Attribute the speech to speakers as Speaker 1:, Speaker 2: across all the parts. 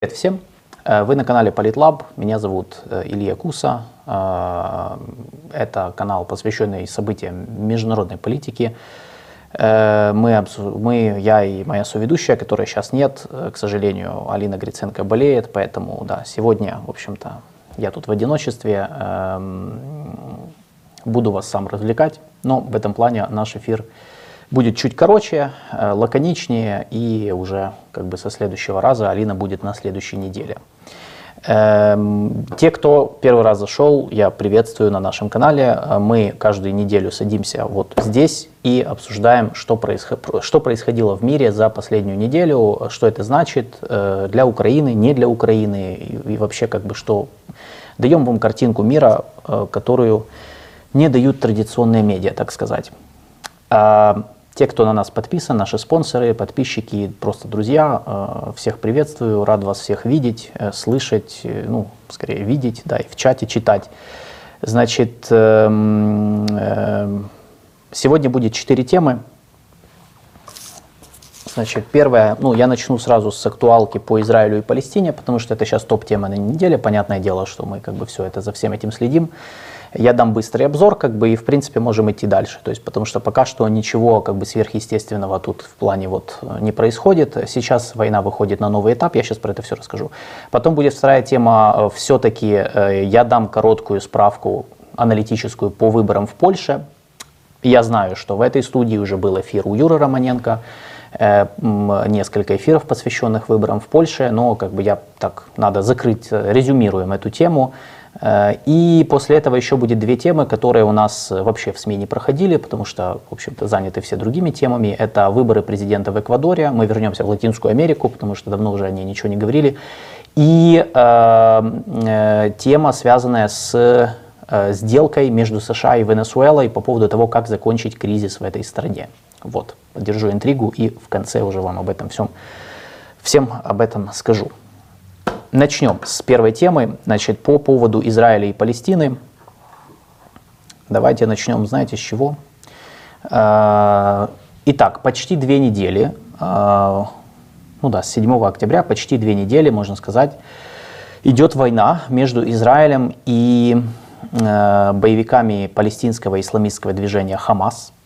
Speaker 1: Привет всем! Э, вы на канале Политлаб. Меня зовут э, Илья Куса. Э, это канал, посвященный событиям международной политики. Мы, мы, я и моя соведущая, которой сейчас нет, к сожалению, Алина Гриценко болеет, поэтому да, сегодня, в общем-то, я тут в одиночестве. Буду вас сам развлекать, но в этом плане наш эфир будет чуть короче, э, лаконичнее, и уже как бы со следующего раза Алина будет на следующей неделе. Эм, те, кто первый раз зашел, я приветствую на нашем канале. Э, мы каждую неделю садимся вот здесь и обсуждаем, что, происход... что происходило в мире за последнюю неделю, что это значит э, для Украины, не для Украины, и вообще как бы что... Даем вам картинку мира, которую не дают традиционные медиа, так сказать. А, те, кто на нас подписан, наши спонсоры, подписчики, просто друзья, э, всех приветствую, рад вас всех видеть, э, слышать, э, ну, скорее видеть, да, и в чате читать. Значит, эм, эм, сегодня будет четыре темы. Значит, первое, ну, я начну сразу с актуалки по Израилю и Палестине, потому что это сейчас топ-тема на неделе. Понятное дело, что мы как бы все это за всем этим следим. Я дам быстрый обзор, как бы, и, в принципе, можем идти дальше. То есть, потому что пока что ничего, как бы, сверхъестественного тут в плане вот не происходит. Сейчас война выходит на новый этап, я сейчас про это все расскажу. Потом будет вторая тема, э, все-таки э, я дам короткую справку аналитическую по выборам в Польше. Я знаю, что в этой студии уже был эфир у Юры Романенко, э, несколько эфиров, посвященных выборам в Польше, но как бы я так надо закрыть, резюмируем эту тему. Э, и после этого еще будет две темы, которые у нас вообще в СМИ не проходили, потому что, в общем-то, заняты все другими темами. Это выборы президента в Эквадоре. Мы вернемся в Латинскую Америку, потому что давно уже они ничего не говорили. И э, э, тема, связанная с э, сделкой между США и Венесуэлой по поводу того, как закончить кризис в этой стране. Вот, поддержу интригу и в конце уже вам об этом всем, всем об этом скажу. Начнем с первой темы, значит, по поводу Израиля и Палестины. Давайте начнем, знаете, с чего? А, итак, почти две недели, а, ну да, с 7 октября, почти две недели, можно сказать, идет война между Израилем и а, боевиками палестинского исламистского движения Хамас –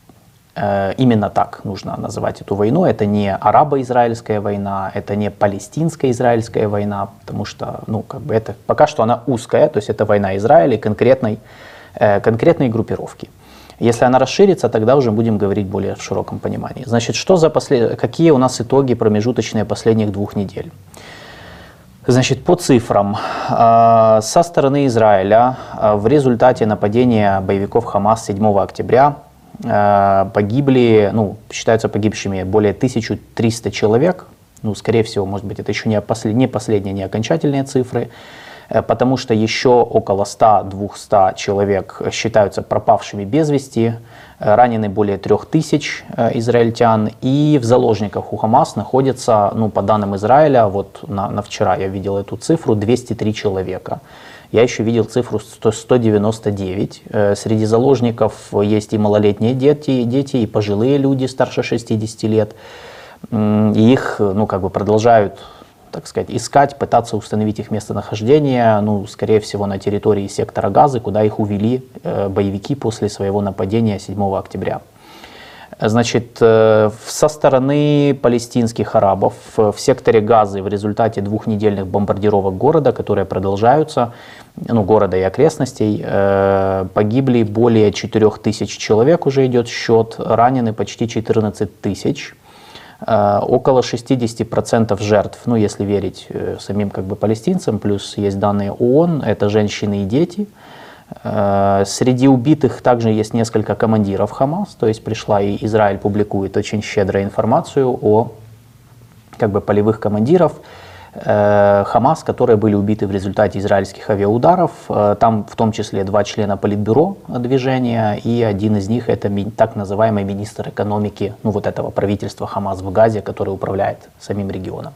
Speaker 1: именно так нужно называть эту войну. Это не арабо-израильская война, это не палестинско-израильская война, потому что, ну, как бы это пока что она узкая, то есть это война Израиля и конкретной, э, конкретной группировки. Если она расширится, тогда уже будем говорить более в широком понимании. Значит, что за послед... какие у нас итоги промежуточные последних двух недель? Значит, по цифрам, э, со стороны Израиля в результате нападения боевиков Хамас 7 октября Э, погибли, ну, считаются погибшими более 1300 человек. Ну, скорее всего, может быть, это еще не, послед, не последние, не окончательные цифры, э, потому что еще около 100-200 человек считаются пропавшими без вести, э, ранены более 3000 израильтян, и в заложниках у Хамас находится, ну, по данным Израиля, вот на, на вчера я видел эту цифру, 203 человека. Я еще видел цифру 100, 199. Э, среди заложников есть и малолетние дети, дети, и пожилые люди старше 60 лет. И их ну, как бы продолжают так сказать, искать, пытаться установить их местонахождение, ну, скорее всего, на территории сектора Газы, куда их увели э, боевики после своего нападения 7 октября. Значит, э, со стороны палестинских арабов в секторе Газы в результате двухнедельных бомбардировок города, которые продолжаются, ну, города и окрестностей, э, погибли более 4 тысяч человек, уже идет счет, ранены почти 14 тысяч. Э, около 60% жертв, ну, если верить самим как бы палестинцам, плюс есть данные ООН, это женщины и дети – Э, среди убитых также есть несколько командиров Хамас, то есть пришла и Израиль публикует очень щедро информацию о как бы полевых командиров э, Хамас, которые были убиты в результате израильских авиаударов. Э, там в том числе два члена политбюро движения, и один из них это так называемый министр экономики ну, вот этого правительства Хамас в Газе, который управляет самим регионом.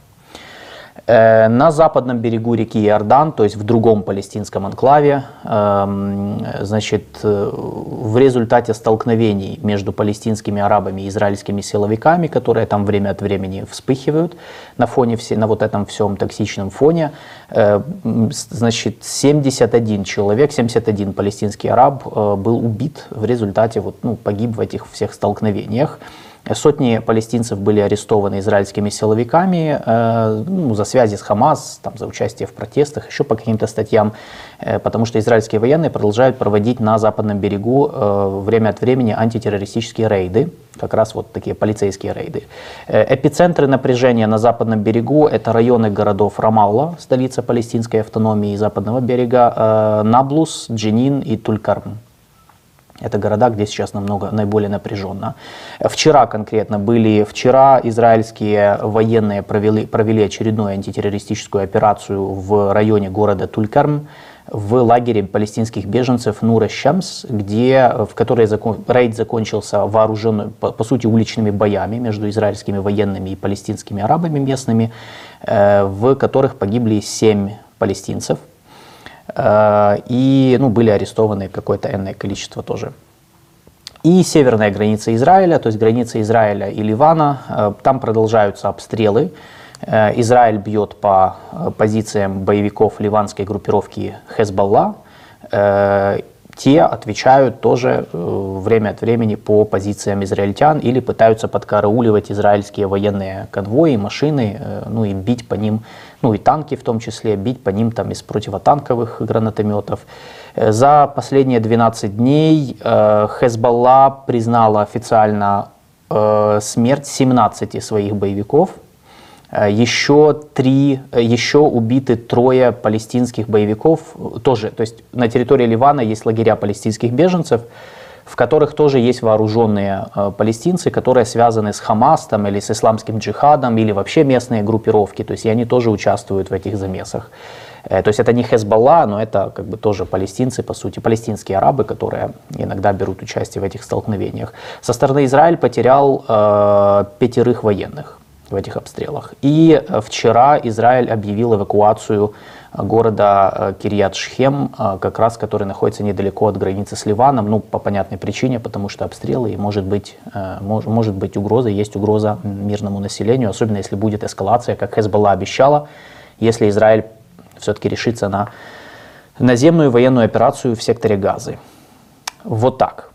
Speaker 1: Э, на западном берегу реки Иордан, то есть в другом палестинском анклаве, эм, значит, э, в результате столкновений между палестинскими арабами и израильскими силовиками, которые там время от времени вспыхивают на фоне, на вот этом всем токсичном фоне, э, значит, 71 человек, 71 палестинский араб был убит в результате, вот, ну, погиб в этих всех столкновениях. Сотни палестинцев были арестованы израильскими силовиками э, ну, за связи с Хамас, там, за участие в протестах, еще по каким-то статьям, э, потому что израильские военные продолжают проводить на западном берегу э, время от времени антитеррористические рейды, как раз вот такие полицейские рейды. Эпицентры напряжения на западном берегу – это районы городов Рамалла, столица палестинской автономии западного берега, Наблус, Джинин и Тулькарм. Это города, где сейчас намного наиболее напряженно. Вчера конкретно были, вчера израильские военные провели, провели очередную антитеррористическую операцию в районе города Тулькарм, в лагере палестинских беженцев Нура Шамс, где, в которой закон, рейд закончился вооруженным, по, по сути, уличными боями между израильскими военными и палестинскими арабами местными, э, в которых погибли семь палестинцев. Э, и ну, были арестованы какое-то энное количество тоже. И северная граница Израиля, то есть граница Израиля и Ливана, э, там продолжаются обстрелы. Э, Израиль бьет по позициям боевиков ливанской группировки Хезбалла те отвечают тоже время от времени по позициям израильтян или пытаются подкарауливать израильские военные конвои, машины, ну и бить по ним, ну и танки в том числе, бить по ним там из противотанковых гранатометов. Э, за последние 12 дней Хезбалла признала официально смерть 17 своих боевиков – Э, еще три, э, еще убиты трое палестинских боевиков, тоже, то есть на территории Ливана есть лагеря палестинских беженцев, в которых тоже есть вооруженные э, палестинцы, которые связаны с Хамас или с исламским джихадом, или вообще местные группировки, то есть и они тоже участвуют в этих замесах. То есть это не Хезбалла, но это как бы тоже палестинцы, по сути, палестинские арабы, которые иногда берут участие в этих столкновениях. Со стороны Израиль потерял э, пятерых военных в этих обстрелах. И э, вчера Израиль объявил эвакуацию э, города э, Кирьят-Шхем, как раз который находится недалеко от границы с Ливаном, ну, по понятной причине, потому что обстрелы и может быть, может быть угроза, есть угроза мирному населению, особенно если будет эскалация, как Хезбалла обещала, если Израиль все-таки решится на наземную военную операцию в секторе Газы. Вот так.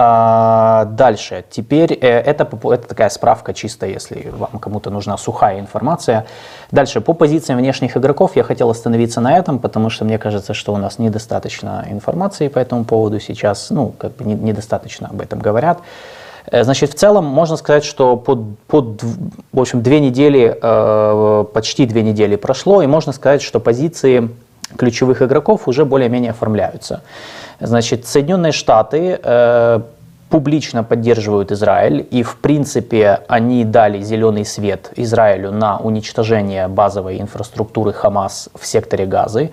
Speaker 1: А, дальше. Теперь э, это, это такая справка чисто, если вам кому-то нужна сухая информация. Дальше. По позициям внешних игроков я хотел остановиться на этом, потому что мне кажется, что у нас недостаточно информации по этому поводу сейчас. Ну, как бы недостаточно об этом говорят. Э, значит, в целом можно сказать, что под, под в общем, две недели, э, почти две недели прошло, и можно сказать, что позиции ключевых игроков уже более-менее оформляются. Значит, Соединенные Штаты э, публично поддерживают Израиль, и в принципе они дали зеленый свет Израилю на уничтожение базовой инфраструктуры Хамас в секторе Газы,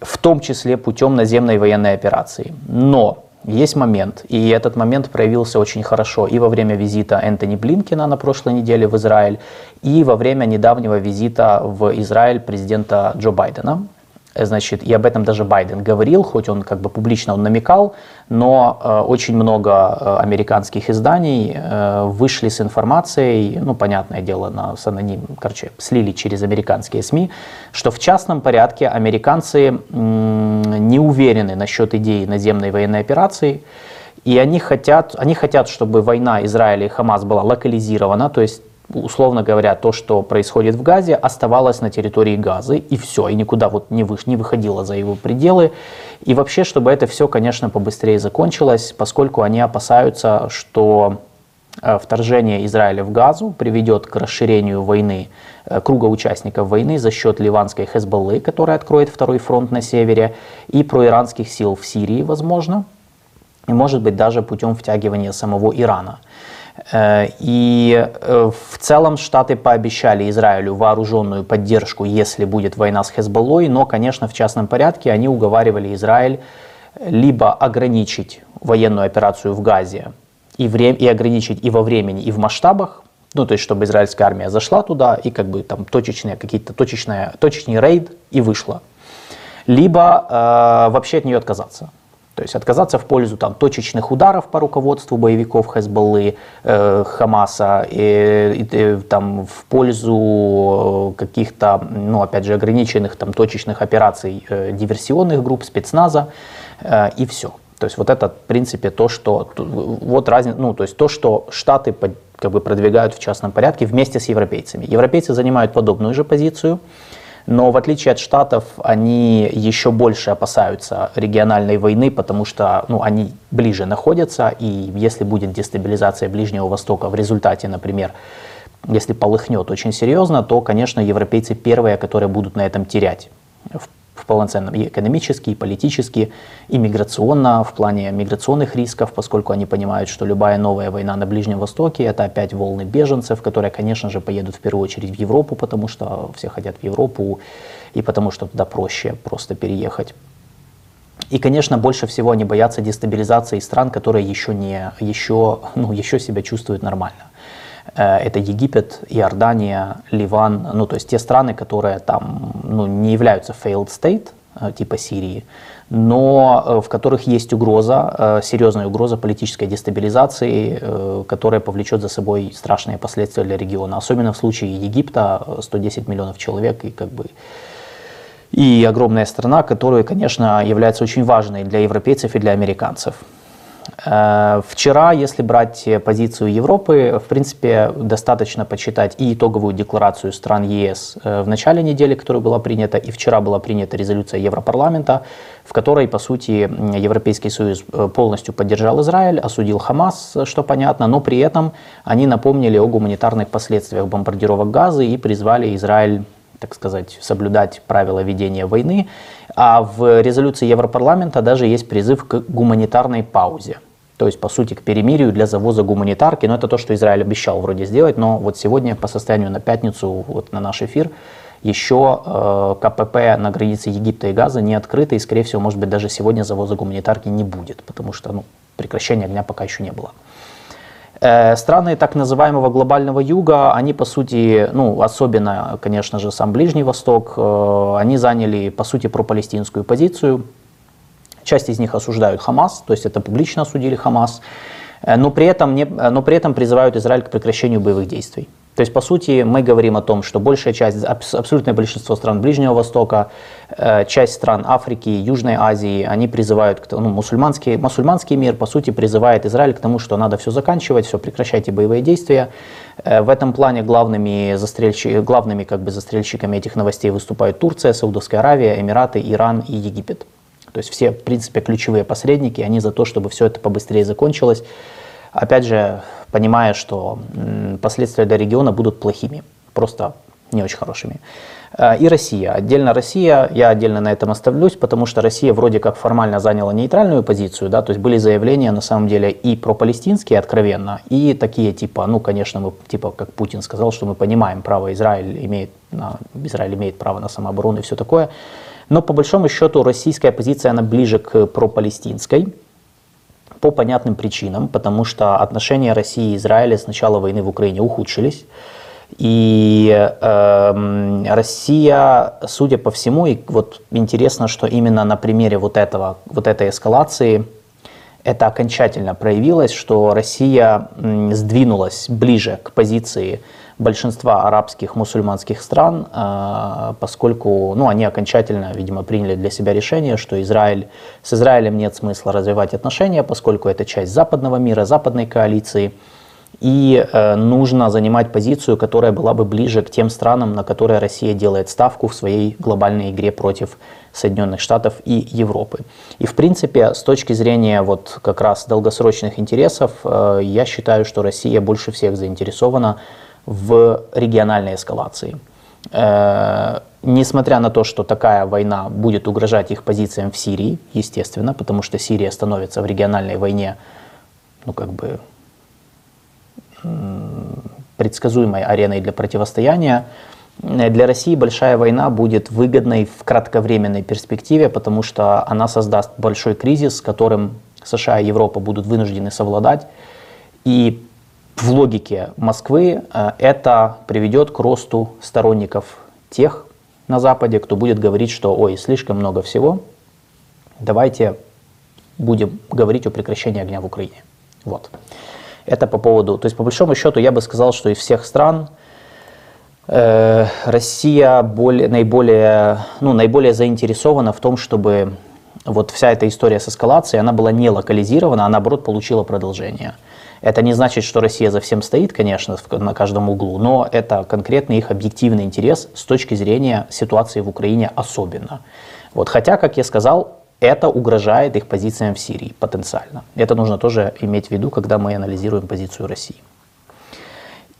Speaker 1: в том числе путем наземной военной операции. Но есть момент, и этот момент проявился очень хорошо и во время визита Энтони Блинкина на прошлой неделе в Израиль, и во время недавнего визита в Израиль президента Джо Байдена. Э, значит, и об этом даже Байден говорил, хоть он как бы публично он намекал, но э, очень много э, американских изданий э, вышли с информацией, ну, понятное дело, на, с аноним, короче, слили через американские СМИ, что в частном порядке американцы м, не уверены насчет идеи наземной военной операции, и они хотят, они хотят, чтобы война Израиля и Хамас была локализирована, то есть условно говоря, то, что происходит в Газе, оставалось на территории Газы, и все, и никуда вот не, вы, не выходило за его пределы. И вообще, чтобы это все, конечно, побыстрее закончилось, поскольку они опасаются, что э, вторжение Израиля в Газу приведет к расширению войны, э, круга участников войны за счет ливанской Хезболлы, которая откроет второй фронт на севере, и проиранских сил в Сирии, возможно, и, может быть, даже путем втягивания самого Ирана – и э, в целом Штаты пообещали Израилю вооруженную поддержку, если будет война с Хезболлой, но, конечно, в частном порядке они уговаривали Израиль либо ограничить военную операцию в Газе и, время, и ограничить и во времени, и в масштабах, Ну, то есть, чтобы израильская армия зашла туда и как бы там точечные какие-то точечные, точечный рейд и вышла. Либо э, вообще от нее отказаться. То есть отказаться в пользу там, точечных ударов по руководству боевиков Хезболлы, э, Хамаса, и, и, там, в пользу каких-то, ну, опять же, ограниченных там, точечных операций э, диверсионных групп, спецназа, э, и все. То есть вот это, в принципе, то, что, вот разница, ну, то есть то, что Штаты как бы продвигают в частном порядке вместе с европейцами. Европейцы занимают подобную же позицию, но в отличие от Штатов, они еще больше опасаются региональной войны, потому что ну, они ближе находятся, и если будет дестабилизация Ближнего Востока в результате, например, если полыхнет очень серьезно, то, конечно, европейцы первые, которые будут на этом терять в полноценном и экономически, и политически, и миграционно, в плане миграционных рисков, поскольку они понимают, что любая новая война на Ближнем Востоке – это опять волны беженцев, которые, конечно же, поедут в первую очередь в Европу, потому что все хотят в Европу, и потому что туда проще просто переехать. И, конечно, больше всего они боятся дестабилизации стран, которые еще, не, еще, ну, еще себя чувствуют нормально. Э, это Египет, Иордания, Ливан, ну то есть те страны, которые там ну, не являются failed state, э, типа Сирии, но э, в которых есть угроза, серьезная угроза политической дестабилизации, которая повлечет за собой страшные последствия для региона. Особенно в случае Египта, 110 миллионов человек и как бы и огромная страна, которая, конечно, является очень важной для европейцев и для американцев. Э, вчера, если брать позицию Европы, в принципе, достаточно почитать и итоговую декларацию стран ЕС э, в начале недели, которая была принята, и вчера была принята резолюция Европарламента, в которой, по сути, Европейский Союз э, полностью поддержал Израиль, осудил Хамас, что понятно, но при этом они напомнили о гуманитарных последствиях бомбардировок Газы и призвали Израиль так сказать, соблюдать правила ведения войны. А в резолюции Европарламента даже есть призыв к гуманитарной паузе. То есть, по сути, к перемирию для завоза гуманитарки. Но это то, что Израиль обещал вроде сделать. Но вот сегодня, по состоянию на пятницу, вот на наш эфир, еще э, КПП на границе Египта и Газа не открыто. И, скорее всего, может быть, даже сегодня завоза гуманитарки не будет. Потому что ну, прекращения огня пока еще не было. Э, страны так называемого глобального юга, они по сути, ну особенно, конечно же, сам Ближний Восток, э, они заняли по сути пропалестинскую позицию. Часть из них осуждают Хамас, то есть это публично осудили Хамас, э, но при этом, не, но при этом призывают Израиль к прекращению боевых действий. То есть, по сути, мы говорим о том, что большая часть, абсолютное большинство стран Ближнего Востока, э, часть стран Африки, Южной Азии, они призывают, ну, мусульманский, мусульманский мир, по сути, призывает Израиль к тому, что надо все заканчивать, все, прекращайте боевые действия. Э, в этом плане главными, застрельщи, главными как бы, застрельщиками этих новостей выступают Турция, Саудовская Аравия, Эмираты, Иран и Египет. То есть все, в принципе, ключевые посредники, они за то, чтобы все это побыстрее закончилось. Опять же, понимая, что последствия для региона будут плохими, просто не очень хорошими. Э, и Россия. Отдельно Россия, я отдельно на этом оставлюсь, потому что Россия вроде как формально заняла нейтральную позицию, да, то есть были заявления на самом деле и про палестинские откровенно, и такие типа, ну, конечно, мы, типа, как Путин сказал, что мы понимаем, право Израиль имеет, на, Израиль имеет право на самооборону и все такое, но по большому счету российская позиция, она ближе к пропалестинской, по понятным причинам, потому что отношения России и Израиля с начала войны в Украине ухудшились. И э, Россия, судя по всему, и вот интересно, что именно на примере вот, этого, вот этой эскалации это окончательно проявилось, что Россия сдвинулась ближе к позиции большинства арабских мусульманских стран, а, поскольку ну, они окончательно, видимо, приняли для себя решение, что Израиль, с Израилем нет смысла развивать отношения, поскольку это часть западного мира, западной коалиции, и э, нужно занимать позицию, которая была бы ближе к тем странам, на которые Россия делает ставку в своей глобальной игре против Соединенных Штатов и Европы. И в принципе, с точки зрения вот как раз долгосрочных интересов, э, я считаю, что Россия больше всех заинтересована в региональной эскалации. Э, несмотря на то, что такая война будет угрожать их позициям в Сирии, естественно, потому что Сирия становится в региональной войне, ну как бы предсказуемой ареной для противостояния, для России большая война будет выгодной в кратковременной перспективе, потому что она создаст большой кризис, с которым США и Европа будут вынуждены совладать. И в логике Москвы э, это приведет к росту сторонников тех на Западе, кто будет говорить, что ой, слишком много всего, давайте будем говорить о прекращении огня в Украине. Вот. Это по поводу, то есть по большому счету я бы сказал, что из всех стран э, Россия более, наиболее, ну, наиболее заинтересована в том, чтобы вот вся эта история с эскалацией, она была не локализирована, а наоборот получила продолжение. Это не значит, что Россия за всем стоит, конечно, на каждом углу, но это конкретный их объективный интерес с точки зрения ситуации в Украине особенно. Вот, хотя, как я сказал, это угрожает их позициям в Сирии потенциально. Это нужно тоже иметь в виду, когда мы анализируем позицию России.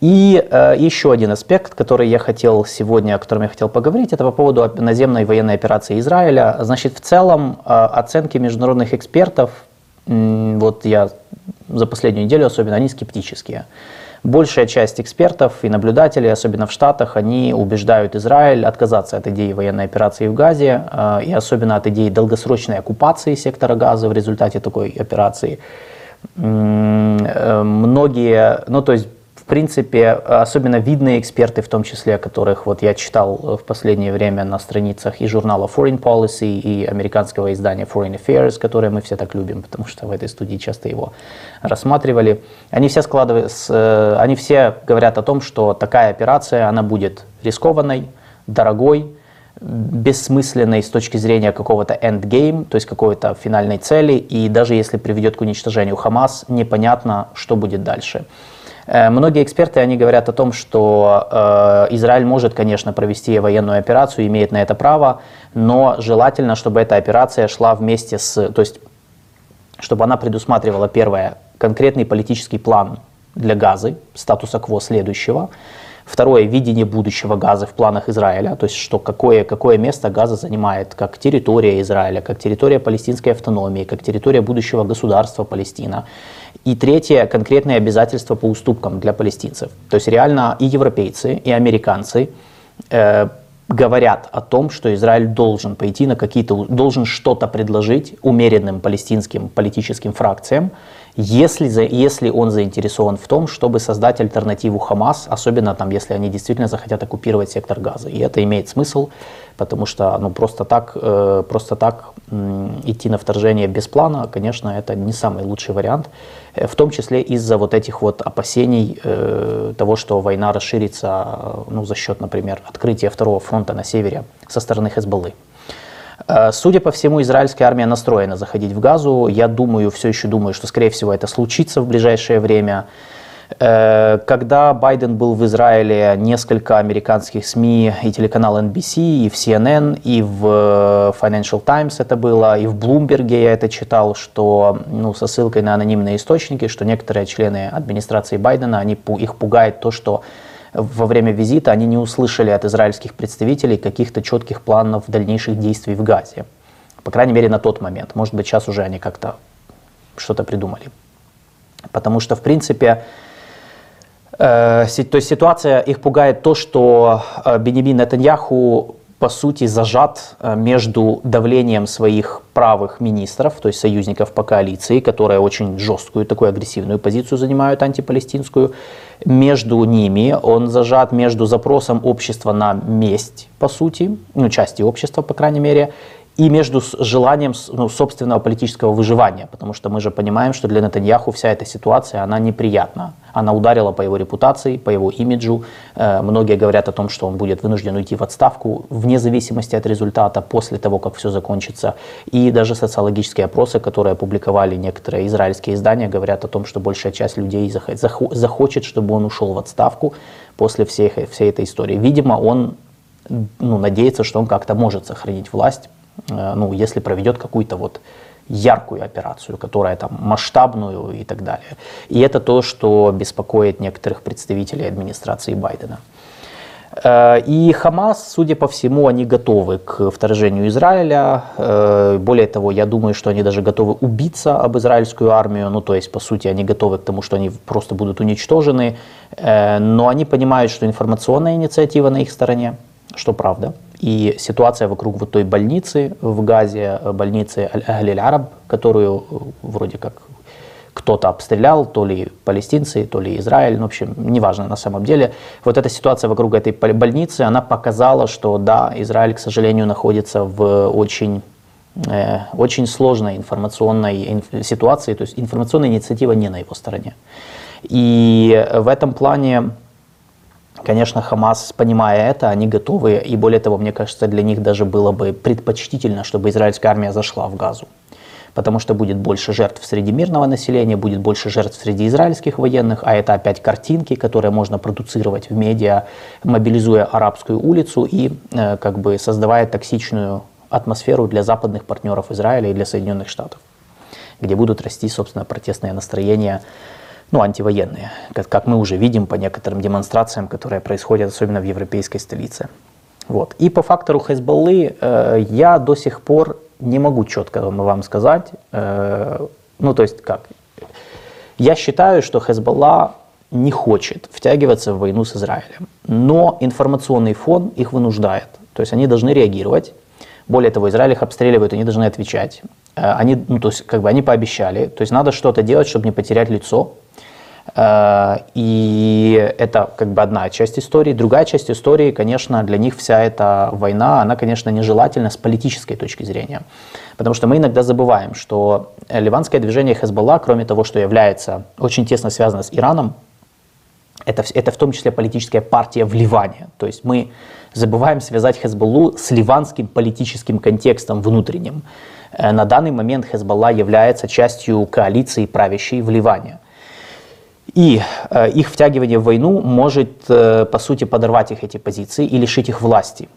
Speaker 1: И э, еще один аспект, который я хотел сегодня, о котором я хотел поговорить, это по поводу наземной военной операции Израиля. Значит, в целом э, оценки международных экспертов, вот я за последнюю неделю особенно, они скептические. Большая часть экспертов и наблюдателей, особенно в Штатах, они убеждают Израиль отказаться от идеи военной операции в Газе э, и особенно от идеи долгосрочной оккупации сектора Газа в результате такой операции. Э, многие, ну то есть принципе, особенно видные эксперты, в том числе, которых вот я читал в последнее время на страницах и журнала Foreign Policy, и американского издания Foreign Affairs, которое мы все так любим, потому что в этой студии часто его рассматривали, они все, складывают, э, они все говорят о том, что такая операция, она будет рискованной, дорогой, бессмысленной с точки зрения какого-то endgame, то есть какой-то финальной цели, и даже если приведет к уничтожению Хамас, непонятно, что будет дальше. Э, многие эксперты, они говорят о том, что э, Израиль может, конечно, провести военную операцию, имеет на это право, но желательно, чтобы эта операция шла вместе с, то есть, чтобы она предусматривала, первое, конкретный политический план для Газы, статуса кво следующего, Второе, видение будущего Газа в планах Израиля, то есть что какое, какое место Газа занимает как территория Израиля, как территория палестинской автономии, как территория будущего государства Палестина. И третье, конкретные обязательства по уступкам для палестинцев. То есть реально и европейцы, и американцы э, говорят о том, что Израиль должен пойти на какие-то, должен что-то предложить умеренным палестинским политическим фракциям, если, если он заинтересован в том, чтобы создать альтернативу Хамас, особенно там, если они действительно захотят оккупировать сектор Газа. И это имеет смысл, потому что ну, просто так, э, просто так идти на вторжение без плана, конечно, это не самый лучший вариант, э, в том числе из-за вот этих вот опасений э, того, что война расширится ну, за счет, например, открытия второго фронта на севере со стороны Хезбаллы. Э, судя по всему, израильская армия настроена заходить в Газу. Я думаю, все еще думаю, что, скорее всего, это случится в ближайшее время. Э, когда Байден был в Израиле, несколько американских СМИ и телеканал NBC, и в CNN, и в э, Financial Times это было, и в Bloomberg я это читал, что ну, со ссылкой на анонимные источники, что некоторые члены администрации Байдена, они, их пугает то, что во время визита они не услышали от израильских представителей каких-то четких планов дальнейших действий в Газе. По крайней мере, на тот момент. Может быть, сейчас уже они как-то что-то придумали. Потому что, в принципе, э, то есть ситуация их пугает то, что э, Бенемин Нетаньяху по сути, зажат э, между давлением своих правых министров, то есть союзников по коалиции, которые очень жесткую, такую агрессивную позицию занимают антипалестинскую. Между ними он зажат между запросом общества на месть, по сути, ну, части общества, по крайней мере, и между желанием ну, собственного политического выживания, потому что мы же понимаем, что для Нетаньяху вся эта ситуация, она неприятна. Она ударила по его репутации, по его имиджу. Э, многие говорят о том, что он будет вынужден уйти в отставку вне зависимости от результата после того, как все закончится. И даже социологические опросы, которые опубликовали некоторые израильские издания, говорят о том, что большая часть людей захочет, чтобы он ушел в отставку после всей, всей этой истории. Видимо, он ну, надеется, что он как-то может сохранить власть ну, если проведет какую-то вот яркую операцию, которая там масштабную и так далее. И это то, что беспокоит некоторых представителей администрации Байдена. Э, и Хамас, судя по всему, они готовы к вторжению Израиля. Э, более того, я думаю, что они даже готовы убиться об израильскую армию. Ну, то есть, по сути, они готовы к тому, что они просто будут уничтожены. Но они понимают, что информационная инициатива на их стороне, что правда. И ситуация вокруг вот той больницы в Газе, больницы Аль-Араб, которую э, вроде как кто-то обстрелял, то ли палестинцы, то ли Израиль, ну, в общем, неважно на самом деле. Вот эта ситуация вокруг этой больницы, она показала, что да, Израиль, к сожалению, находится в очень э, очень сложной информационной ситуации, то есть информационная инициатива не на его стороне. И в этом плане, конечно, Хамас, понимая это, они готовы, и более того, мне кажется, для них даже было бы предпочтительно, чтобы израильская армия зашла в Газу. Потому что будет больше жертв среди мирного населения, будет больше жертв среди израильских военных, а это опять картинки, которые можно продуцировать в медиа, мобилизуя арабскую улицу и э, как бы создавая токсичную атмосферу для западных партнеров Израиля и для Соединенных Штатов, где будут расти, собственно, протестные настроения, ну, антивоенные, как, как мы уже видим по некоторым демонстрациям, которые происходят особенно в европейской столице. Вот. И по фактору Хезболлы э, я до сих пор не могу четко вам сказать. Э, ну, то есть как? Я считаю, что Хезболла не хочет втягиваться в войну с Израилем. Но информационный фон их вынуждает. То есть они должны реагировать. Более того, Израиль их обстреливает, они должны отвечать. Э, они, ну, то есть, как бы они пообещали. То есть надо что-то делать, чтобы не потерять лицо. Э, и это как бы одна часть истории. Другая часть истории, конечно, для них вся эта война, она, конечно, нежелательна с политической точки зрения. Потому что мы иногда забываем, что ливанское движение Хезболла, кроме того, что является очень тесно связано с Ираном, это, это в том числе политическая партия в Ливане. То есть мы забываем связать Хезболлу с ливанским политическим контекстом внутренним. Э, на данный момент Хезболла является частью коалиции правящей в Ливане – и э, их втягивание в войну может, э, по сути, подорвать их эти позиции и лишить их власти.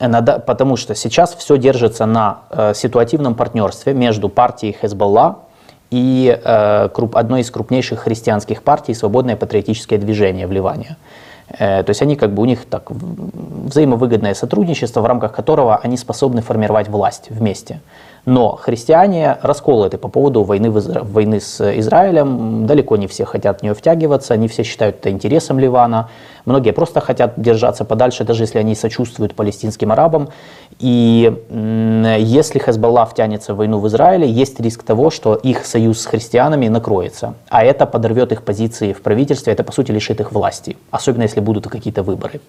Speaker 1: Надо, потому что сейчас все держится на э, ситуативном партнерстве между партией Хезболла и э, круп, одной из крупнейших христианских партий «Свободное патриотическое движение» в Ливане. Э, то есть они как бы у них так взаимовыгодное сотрудничество, в рамках которого они способны формировать власть вместе. Но христиане расколоты по поводу войны, войны с Израилем. Далеко не все хотят в нее втягиваться, не все считают это интересом Ливана. Многие просто хотят держаться подальше, даже если они сочувствуют палестинским арабам. И если Хезболла втянется в войну в Израиле, есть риск того, что их союз с христианами накроется. А это подорвет их позиции в правительстве, это по сути лишит их власти, особенно если будут какие-то выборы.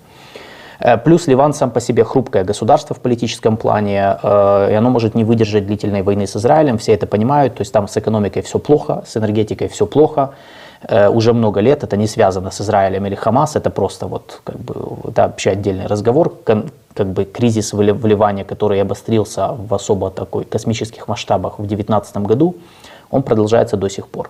Speaker 1: Э, плюс Ливан сам по себе хрупкое государство в политическом плане, э, и оно может не выдержать длительной войны с Израилем, все это понимают, то есть там с экономикой все плохо, с энергетикой все плохо, э, уже много лет, это не связано с Израилем или Хамас, это просто вот как бы, это вообще отдельный разговор, как бы кризис в Ливане, который обострился в особо такой космических масштабах в 2019 году, он продолжается до сих пор.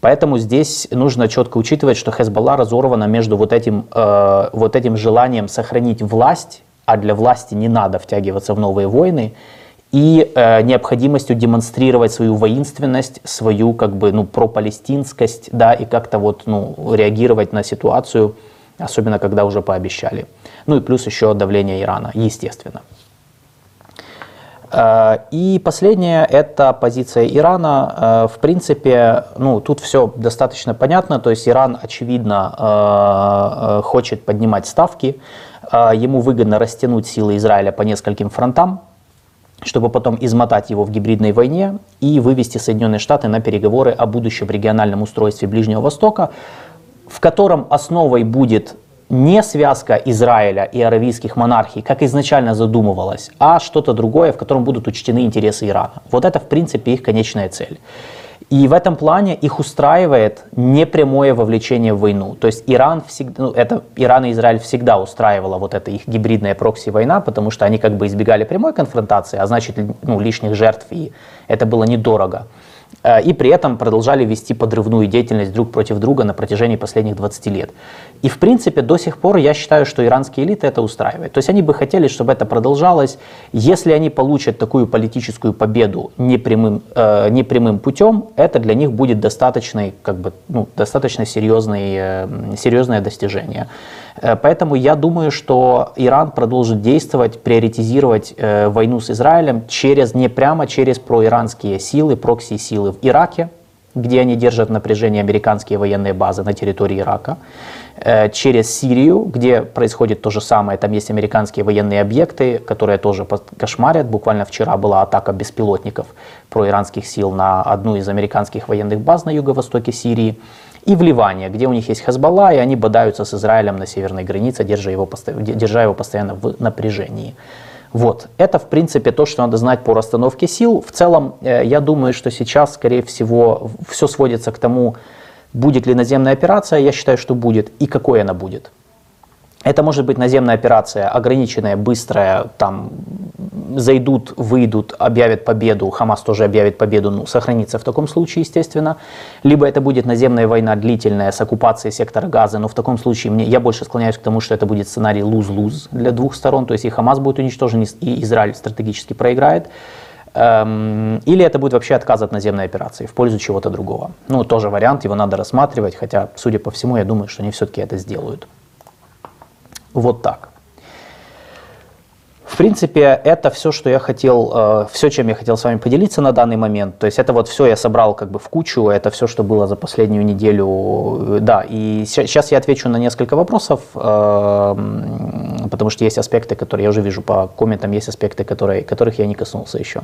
Speaker 1: Поэтому здесь нужно четко учитывать, что Хезболла разорвана между вот этим, э, вот этим желанием сохранить власть, а для власти не надо втягиваться в новые войны, и э, необходимостью демонстрировать свою воинственность, свою как бы ну пропалестинскость, да, и как-то вот ну реагировать на ситуацию, особенно когда уже пообещали. Ну и плюс еще давление Ирана, естественно. Э, и последнее – это позиция Ирана. Э, в принципе, ну, тут все достаточно понятно. То есть Иран, очевидно, э, хочет поднимать ставки. Ему выгодно растянуть силы Израиля по нескольким фронтам, чтобы потом измотать его в гибридной войне и вывести Соединенные Штаты на переговоры о будущем региональном устройстве Ближнего Востока, в котором основой будет не связка Израиля и аравийских монархий, как изначально задумывалось, а что-то другое, в котором будут учтены интересы Ирана. Вот это, в принципе, их конечная цель. И в этом плане их устраивает непрямое вовлечение в войну. То есть Иран, всегда, ну, это, Иран и Израиль всегда устраивала вот эта их гибридная прокси-война, потому что они как бы избегали прямой конфронтации, а значит ну, лишних жертв, и это было недорого. Э, и при этом продолжали вести подрывную деятельность друг против друга на протяжении последних 20 лет. И в принципе до сих пор я считаю, что иранские элиты это устраивают. То есть они бы хотели, чтобы это продолжалось. Если они получат такую политическую победу непрямым, э, непрямым путем, это для них будет достаточно, как бы, ну, достаточно серьезный, э, серьезное достижение. Э, поэтому я думаю, что Иран продолжит действовать, приоритизировать э, войну с Израилем через, не прямо через проиранские силы, прокси-силы в Ираке, где они держат в напряжении американские военные базы на территории Ирака, э, через Сирию, где происходит то же самое, там есть американские военные объекты, которые тоже кошмарят. Буквально вчера была атака беспилотников проиранских сил на одну из американских военных баз на юго-востоке Сирии. И в Ливане, где у них есть Хезбалла, и они бодаются с Израилем на северной границе, держа его, держа его постоянно в напряжении. Вот. Это, в принципе, то, что надо знать по расстановке сил. В целом, э, я думаю, что сейчас, скорее всего, все сводится к тому, будет ли наземная операция. Я считаю, что будет, и какой она будет. Это может быть наземная операция, ограниченная, быстрая, там зайдут, выйдут, объявят победу, Хамас тоже объявит победу, ну, сохранится в таком случае, естественно. Либо это будет наземная война длительная с оккупацией сектора Газа, но в таком случае мне, я больше склоняюсь к тому, что это будет сценарий луз-луз для двух сторон, то есть и Хамас будет уничтожен, и Израиль стратегически проиграет. Эм, или это будет вообще отказ от наземной операции в пользу чего-то другого. Ну, тоже вариант, его надо рассматривать, хотя, судя по всему, я думаю, что они все-таки это сделают. Вот так. В принципе, это все, что я хотел, э, все, чем я хотел с вами поделиться на данный момент. То есть это вот все я собрал как бы в кучу, это все, что было за последнюю неделю. Да, и сейчас я отвечу на несколько вопросов, э, потому что есть аспекты, которые я уже вижу по комментам, есть аспекты, которые, которых я не коснулся еще.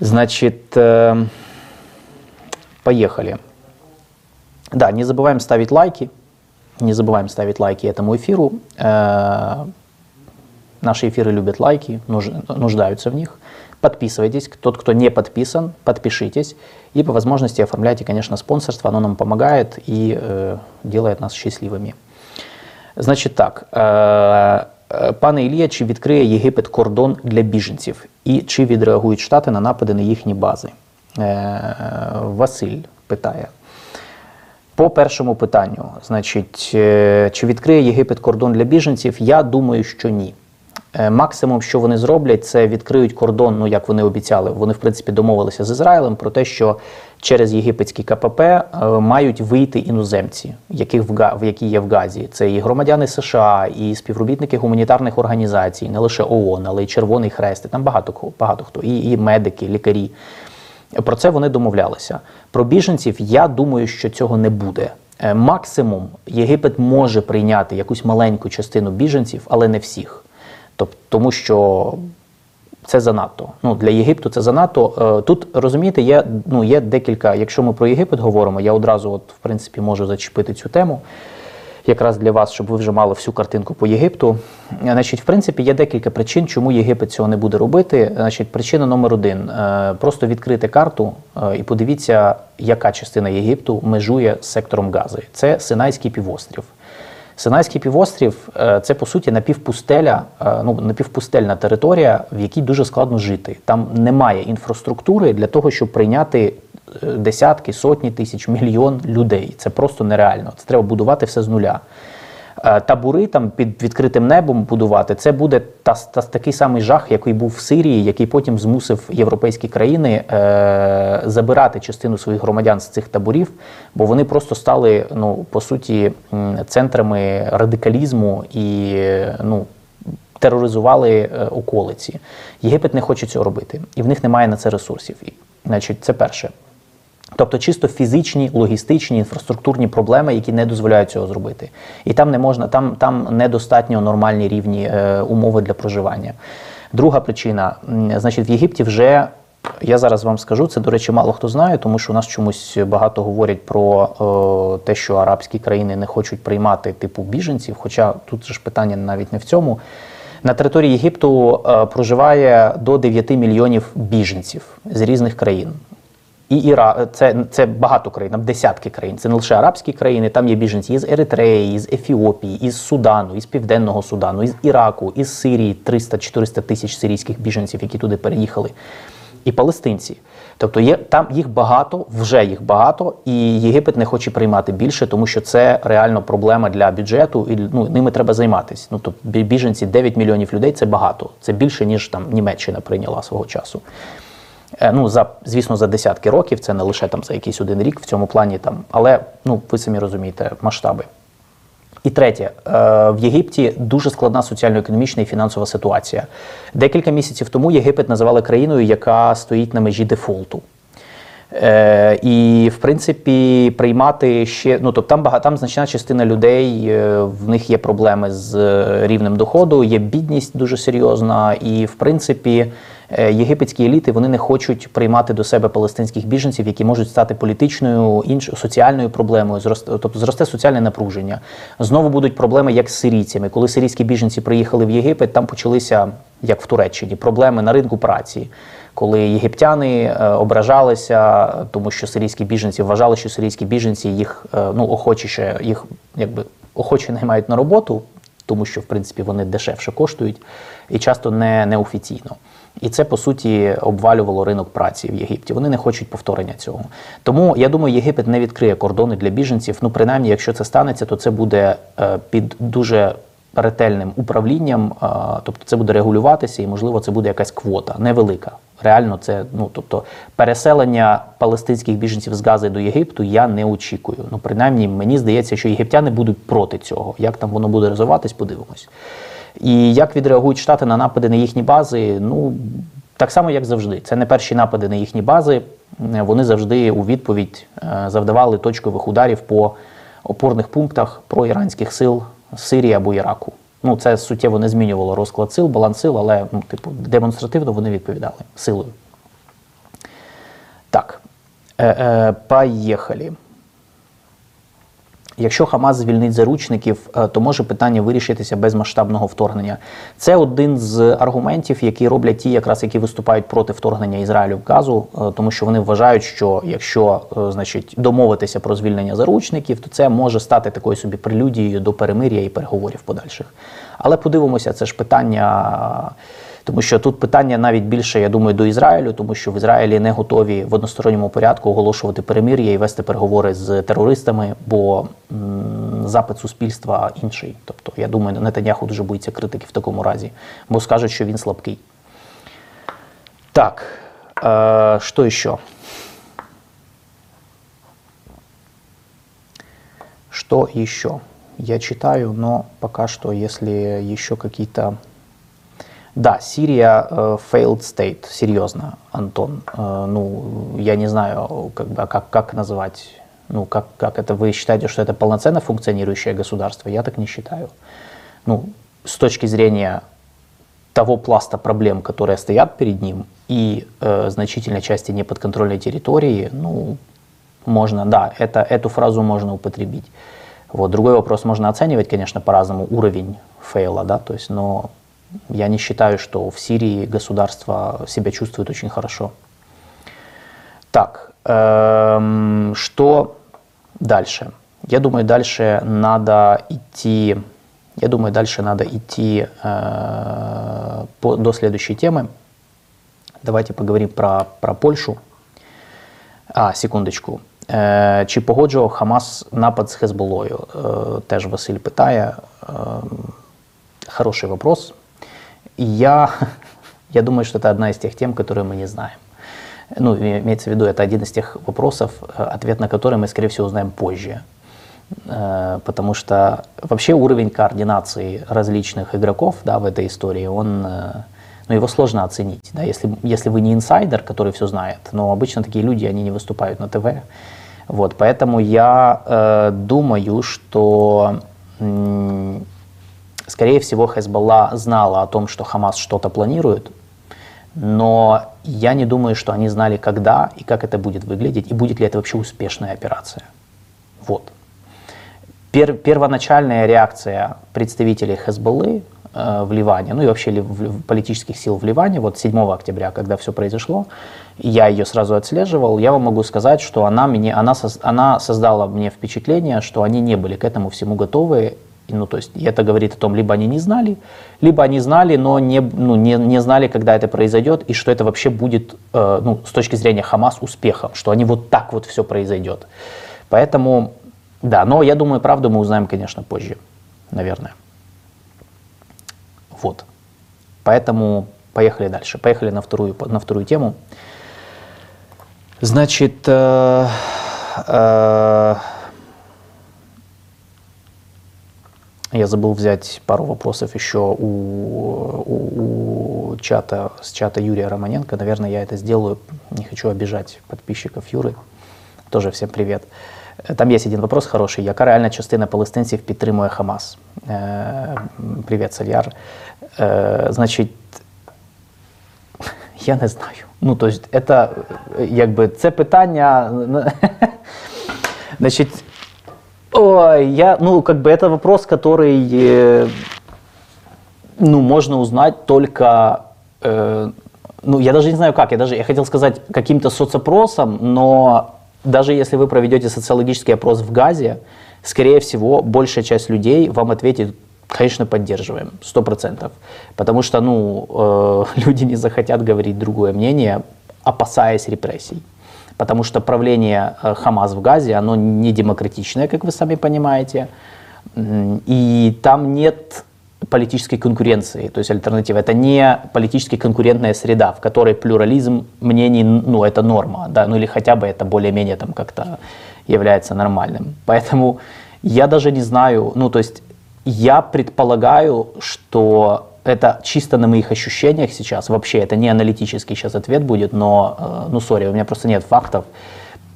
Speaker 1: Значит, э, поехали. Да, не забываем ставить лайки, не забываем ставить лайки этому эфиру. Наши эфиры любят лайки, нуждаются в них. Подписывайтесь. Тот, кто не подписан, подпишитесь. И по возможности оформляйте, конечно, спонсорство. Оно нам помогает и э, делает нас счастливыми. Значить так. Е, Пане Ілія, чи відкриє Єгипет кордон для біженців? І чи відреагують Штати на напади на їхні бази? Е, Василь питає. По першому питанню, значить, е, чи відкриє Єгипет кордон для біженців? Я думаю, що ні. Е, максимум, що вони зроблять, це відкриють кордон, ну як вони обіцяли. Вони в принципі домовилися з Ізраїлем про те, що через єгипетський КПП е, мають вийти іноземці, яких в які є в Газі. Це і громадяни США, і співробітники гуманітарних організацій, не лише ООН, але й Червоний Хрест. Там багато багато хто, і, і медики, лікарі. Про це вони домовлялися. Про біженців я думаю, що цього не буде. Е, максимум Єгипет може прийняти якусь маленьку частину біженців, але не всіх. Тобто, тому що це занадто. Ну, Для Єгипту це занадто. Е, тут розумієте, є ну, є декілька. Якщо ми про Єгипет говоримо, я одразу, от, в принципі, можу зачепити цю тему. Якраз для вас, щоб ви вже мали всю картинку по Єгипту. Значить, В принципі, є декілька причин, чому Єгипет цього не буде робити. Значить, Причина номер один е, просто відкрити карту е, і подивіться, яка частина Єгипту межує з сектором Гази. Це Синайський півострів. Синайський півострів е, це по суті напівпустеля, ну напівпустельна територія, в якій дуже складно жити. Там немає інфраструктури для того, щоб прийняти десятки, сотні тисяч, мільйон людей. Це просто нереально. Це треба будувати все з нуля. Е, табури там під відкритим небом будувати, це буде та, та такий самий жах, який був в Сирії, який потім змусив європейські країни е, забирати частину своїх громадян з цих таборів, бо вони просто стали ну по суті центрами радикалізму і ну. Тероризували е, околиці. Єгипет не хоче цього робити, і в них немає на це ресурсів. Значить, це перше. Тобто чисто фізичні, логістичні, інфраструктурні проблеми, які не дозволяють цього зробити. І там не можна, там там недостатньо нормальні рівні е, умови для проживання. Друга причина, значить, в Єгипті вже. Я зараз вам скажу, це, до речі, мало хто знає, тому що у нас чомусь багато говорять про е, те, що арабські країни не хочуть приймати типу біженців. Хоча тут ж питання навіть не в цьому. На території Єгипту е, проживає до 9 мільйонів біженців з різних країн. І Іра, це це багато країн, там десятки країн. Це не лише арабські країни, там є біженці із Еритреї, із Ефіопії, із Судану, із Південного Судану, із Іраку, із Сирії 300-400 тисяч сирійських біженців, які туди переїхали, і палестинці. Тобто є там їх багато, вже їх багато, і Єгипет не хоче приймати більше, тому що це реально проблема для бюджету, і ну ними треба займатися. Ну тобто біженці 9 мільйонів людей це багато. Це більше ніж там Німеччина прийняла свого часу. Е, ну, за, звісно, за десятки років, це не лише там за якийсь один рік в цьому плані, там, але ну, ви самі розумієте масштаби. І третє, е, в Єгипті дуже складна соціально-економічна і фінансова ситуація. Декілька місяців тому Єгипет називали країною, яка стоїть на межі дефолту. Е, І в принципі приймати ще ну тобто там багато там значна частина людей, е, в них є проблеми з рівнем доходу, є бідність дуже серйозна, і в принципі єгипетські еліти вони не хочуть приймати до себе палестинських біженців, які можуть стати політичною іншою соціальною проблемою. Зросте, тобто зросте соціальне напруження. Знову будуть проблеми, як з сирійцями. Коли сирійські біженці приїхали в Єгипет, там почалися як в Туреччині проблеми на ринку праці коли єгиптяни е, ображалися, тому що сирійські біженці вважали, що сирійські біженці їх е, ну охочіше їх якби охоче наймають на роботу, тому що в принципі вони дешевше коштують і часто не неофіційно. І це по суті обвалювало ринок праці в Єгипті. Вони не хочуть повторення цього. Тому я думаю, Єгипет не відкриє кордони для біженців. Ну, принаймні, якщо це станеться, то це буде е, під дуже ретельним управлінням, тобто це буде регулюватися, і можливо це буде якась квота невелика. Реально, це ну тобто переселення палестинських біженців з Гази до Єгипту я не очікую. Ну, принаймні, мені здається, що єгиптяни будуть проти цього. Як там воно буде розвиватись, подивимось. І як відреагують штати на напади на їхні бази? Ну так само, як завжди. Це не перші напади на їхні бази. Вони завжди у відповідь е, завдавали точкових ударів по опорних пунктах про іранських сил Сирії або Іраку. Ну, це суттєво не змінювало розклад сил, баланс сил, але ну, типу, демонстративно вони відповідали силою. Так. Е, е, Поїхали. Якщо Хамас звільнить заручників, е, то може питання вирішитися без масштабного вторгнення. Це один з аргументів, які роблять ті, якраз які виступають проти вторгнення Ізраїлю в Газу, е, тому що вони вважають, що якщо е, значить домовитися про звільнення заручників, то це може стати такою собі прелюдією до перемир'я і переговорів подальших. Але подивимося, це ж питання. Тому що тут питання навіть більше, я думаю, до Ізраїлю, тому що в Ізраїлі не готові в односторонньому порядку оголошувати перемир'я і вести переговори з терористами, бо м, запит суспільства інший. Тобто, я думаю, Нетаньяху дуже боїться критики в такому разі, бо скажуть, що він слабкий. Так, е, що еще? Что еще? Я читаю, но пока что, если еще какие-то да, Сирия э, failed state, серьезно, Антон. Э, ну, я не знаю, как, бы, а как, как назвать, ну, как, как это, вы считаете, что это полноценно функционирующее государство? Я так не считаю. Ну, с точки зрения того пласта проблем, которые стоят перед ним, и э, значительной части неподконтрольной территории, ну, можно, да, это, эту фразу можно употребить. Вот. Другой вопрос, можно оценивать, конечно, по-разному уровень фейла, да, то есть, но я не считаю, что в Сирии государство себя чувствует очень хорошо. Так, эм, что дальше? Я думаю, дальше надо идти. Я думаю, дальше надо идти э, по, до следующей темы. Давайте поговорим про, про Польшу. А, секундочку. Е, Чи погоджував Хамас напад з Хезболою? Е, теж Василь питає. Е, хороший вопрос. Я, я думаю, что это одна из тех тем, которые мы не знаем. Ну, имеется в виду, это один из тех вопросов, э, ответ на который мы, скорее всего, узнаем позже. Э, потому что вообще уровень координации различных игроков да, в этой истории, он, э, ну, его сложно оценить. Да, если, если вы не инсайдер, который все знает, но обычно такие люди, они не выступают на ТВ. Вот, поэтому я э, думаю, что Скорее всего, Хезболла знала о том, что Хамас что-то планирует, но я не думаю, что они знали, когда и как это будет выглядеть, и будет ли это вообще успешная операция. Вот. Пер, первоначальная реакция представителей Хезболлы э, в Ливане, ну и вообще в, в политических сил в Ливане, вот 7 октября, когда все произошло, я ее сразу отслеживал, я вам могу сказать, что она, мне, она, она создала мне впечатление, что они не были к этому всему готовы, ну, то есть это говорит о том, либо они не знали, либо они знали, но не, ну, не, не знали, когда это произойдет, и что это вообще будет, э, ну, с точки зрения Хамас, успехом, что они вот так вот все произойдет. Поэтому, да, но я думаю, правду мы узнаем, конечно, позже, наверное. Вот. Поэтому поехали дальше. Поехали на вторую, на вторую тему. Значит, э, э, Я забыл взять пару вопросов еще у, у, у чата, с чата Юрия Романенко. Наверное, я это сделаю. Не хочу обижать подписчиков Юры. Тоже всем привет. Там есть один вопрос хороший. Яка реальна частина палестинців підтримує Хамас? Е, Привіт, Сальяр. Е, Значить, я не знаю. Ну, то есть, это, якби, це питання. Значить, ой, я, ну, как бы это вопрос, который, э, ну, можно узнать только, э, ну, я даже не знаю как, я даже, я хотел сказать каким-то соцопросом, но даже если вы проведете социологический опрос в Газе, скорее всего, большая часть людей вам ответит, конечно, поддерживаем, сто процентов. Потому что, ну, э, люди не захотят говорить другое мнение, опасаясь репрессий. Потому что правление э, Хамас в Газе, оно не демократичное, как вы сами понимаете. И там нет политической конкуренции, то есть альтернатива. Это не политически конкурентная среда, в которой плюрализм мнений, ну, это норма, да, ну или хотя бы это более-менее там как-то является нормальным. Поэтому я даже не знаю, ну, то есть я предполагаю, что это чисто на моих ощущениях сейчас, вообще это не аналитический сейчас ответ будет, но, э, ну, сори, у меня просто нет фактов.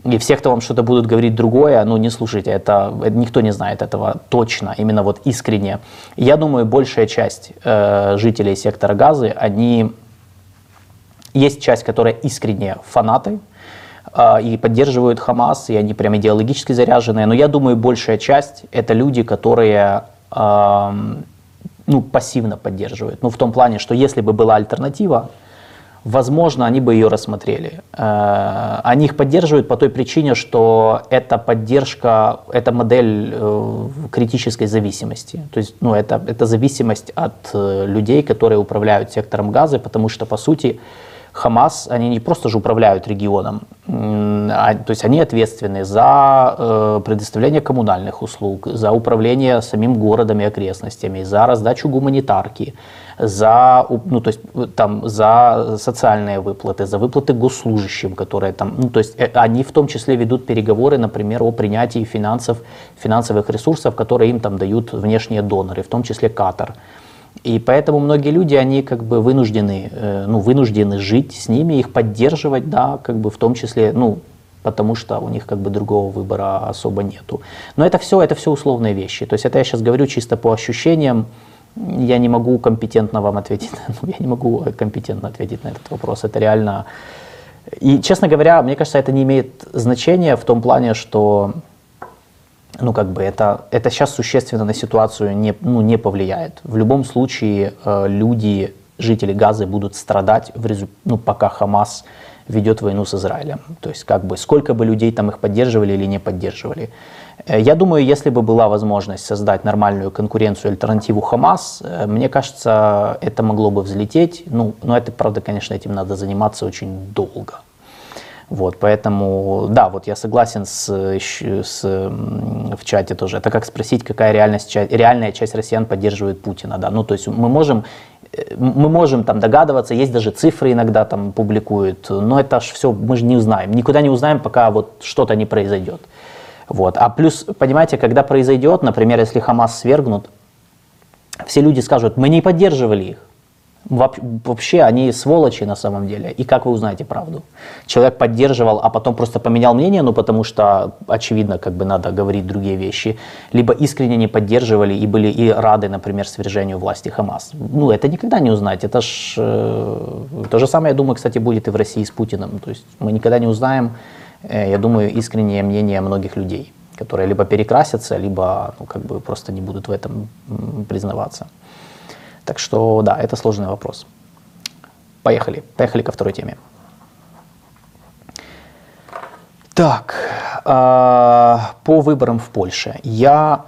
Speaker 1: И все, кто вам что-то будут говорить другое, ну не слушайте, это, это никто не знает этого точно, именно вот искренне. Я думаю, большая часть э, жителей сектора Газы, они есть часть, которая искренне фанаты э, и поддерживают Хамас, и они прям идеологически заряженные. Но я думаю, большая часть это люди, которые эм, ну, пассивно поддерживают. Ну, в том плане, что если бы была альтернатива, возможно, они бы ее рассмотрели. Э, Они их поддерживают по той причине, что эта поддержка, это модель э, критической зависимости. То есть, ну, это, это зависимость от э, людей, которые управляют сектором газа, потому что, по сути, Хамас, они не просто же управляют регионом, а, то есть они ответственны за э, предоставление коммунальных услуг, за управление самим городом и окрестностями, за раздачу гуманитарки, за, ну, то есть, э, там, за социальные выплаты, за выплаты госслужащим, которые там, ну, то есть э, они в том числе ведут переговоры, например, о принятии финансов, финансовых ресурсов, которые им там дают внешние доноры, в том числе Катар. И поэтому многие люди, они как бы вынуждены, э, ну, вынуждены жить с ними, их поддерживать, да, как бы в том числе, ну, потому что у них как бы другого выбора особо нету. Но это все, это все условные вещи. То есть это я сейчас говорю чисто по ощущениям. Я не могу компетентно вам ответить, ну, я не могу компетентно ответить на этот вопрос. Это реально... И, честно говоря, мне кажется, это не имеет значения в том плане, что ну, как бы это, это сейчас существенно на ситуацию не, ну, не повлияет. В любом случае э, люди, жители Газы будут страдать, в резу- ну, пока Хамас ведет войну с Израилем. То есть, как бы, сколько бы людей там их поддерживали или не поддерживали. Э, Я думаю, если бы была возможность создать нормальную конкуренцию, альтернативу Хамас, э, мне кажется, это могло бы взлететь. Ну, но это, правда, конечно, этим надо заниматься очень долго. Вот, поэтому, да, вот я согласен с, с, в чате тоже. Это как спросить, какая реальность, реальная часть россиян поддерживает Путина, да. Ну, то есть мы можем, э, мы можем там догадываться, есть даже цифры иногда там публикуют, но это ж все, мы же не узнаем. Никуда не узнаем, пока вот что-то не произойдет. Вот. А плюс, понимаете, когда произойдет, например, если Хамас свергнут, все люди скажут, мы не поддерживали их. Вообще они сволочи на самом деле. И как вы узнаете правду? Человек поддерживал, а потом просто поменял мнение, ну потому что, очевидно, как бы надо говорить другие вещи. Либо искренне не поддерживали и были и рады, например, свержению власти Хамас. Ну, это никогда не узнать. Это ж э, то же самое, я думаю, кстати, будет и в России с Путиным. То есть мы никогда не узнаем, э, я думаю, искреннее мнение многих людей, которые либо перекрасятся, либо ну, как бы просто не будут в этом признаваться. Так что, да, это сложный вопрос. Поехали. Поехали ко второй теме. Так, а, по выборам в Польше. Я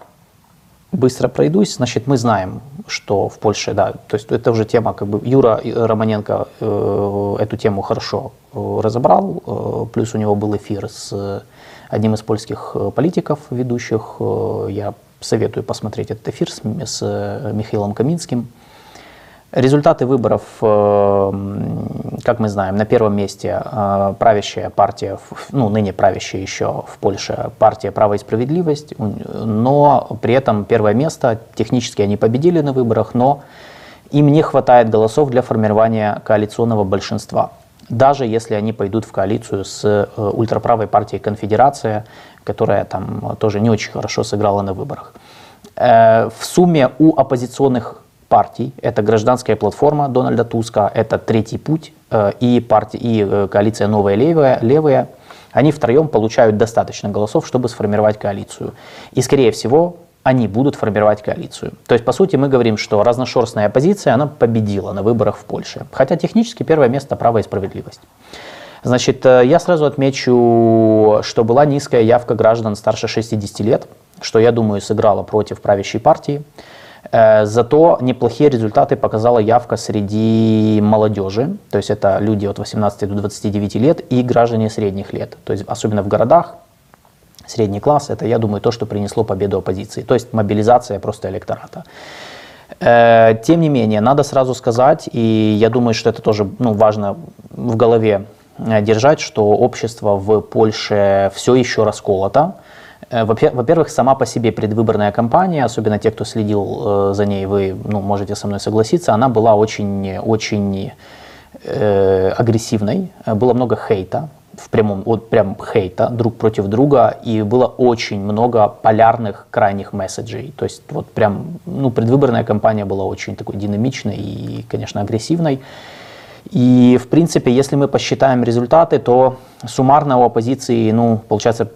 Speaker 1: быстро пройдусь. Значит, мы знаем, что в Польше, да, то есть это уже тема, как бы Юра Романенко э, эту тему хорошо э, разобрал, э, плюс у него был эфир с одним из польских э, политиков, ведущих. Э, Я советую посмотреть этот эфир с, с э, Михаилом Каминским. Результаты выборов, э, как мы знаем, на первом месте э, правящая партия, ну, ныне правящая еще в Польше, партия «Право и справедливость», но при этом первое место, технически они победили на выборах, но им не хватает голосов для формирования коалиционного большинства. Даже если они пойдут в коалицию с э, ультраправой партией «Конфедерация», которая там тоже не очень хорошо сыграла на выборах. В сумме у оппозиционных партий. Это гражданская платформа Дональда Туска, это Третий путь э, и, партия, и э, коалиция Новая Левая, Левая. Они втроем получают достаточно голосов, чтобы сформировать коалицию. И, скорее всего, они будут формировать коалицию. То есть, по сути, мы говорим, что разношерстная оппозиция, она победила на выборах в Польше. Хотя технически первое место право и справедливость. Значит, э, я сразу отмечу, что была низкая явка граждан старше 60 лет, что, я думаю, сыграло против правящей партии. Э, зато неплохие результаты показала явка среди молодежи, то есть это люди от 18 до 29 лет и граждане средних лет, то есть особенно в городах, средний класс, это, я думаю, то, что принесло победу оппозиции, то есть мобилизация просто электората. Э, тем не менее, надо сразу сказать, и я думаю, что это тоже ну, важно в голове э, держать, что общество в Польше все еще расколото, во-первых, сама по себе предвыборная кампания, особенно те, кто следил э, за ней, вы ну, можете со мной согласиться, она была очень, очень э, агрессивной, было много хейта, в прямом, вот прям хейта друг против друга, и было очень много полярных крайних месседжей. То есть вот прям, ну, предвыборная кампания была очень такой динамичной и, конечно, агрессивной. И, в принципе, если мы посчитаем результаты, то суммарно у оппозиции, ну, получается,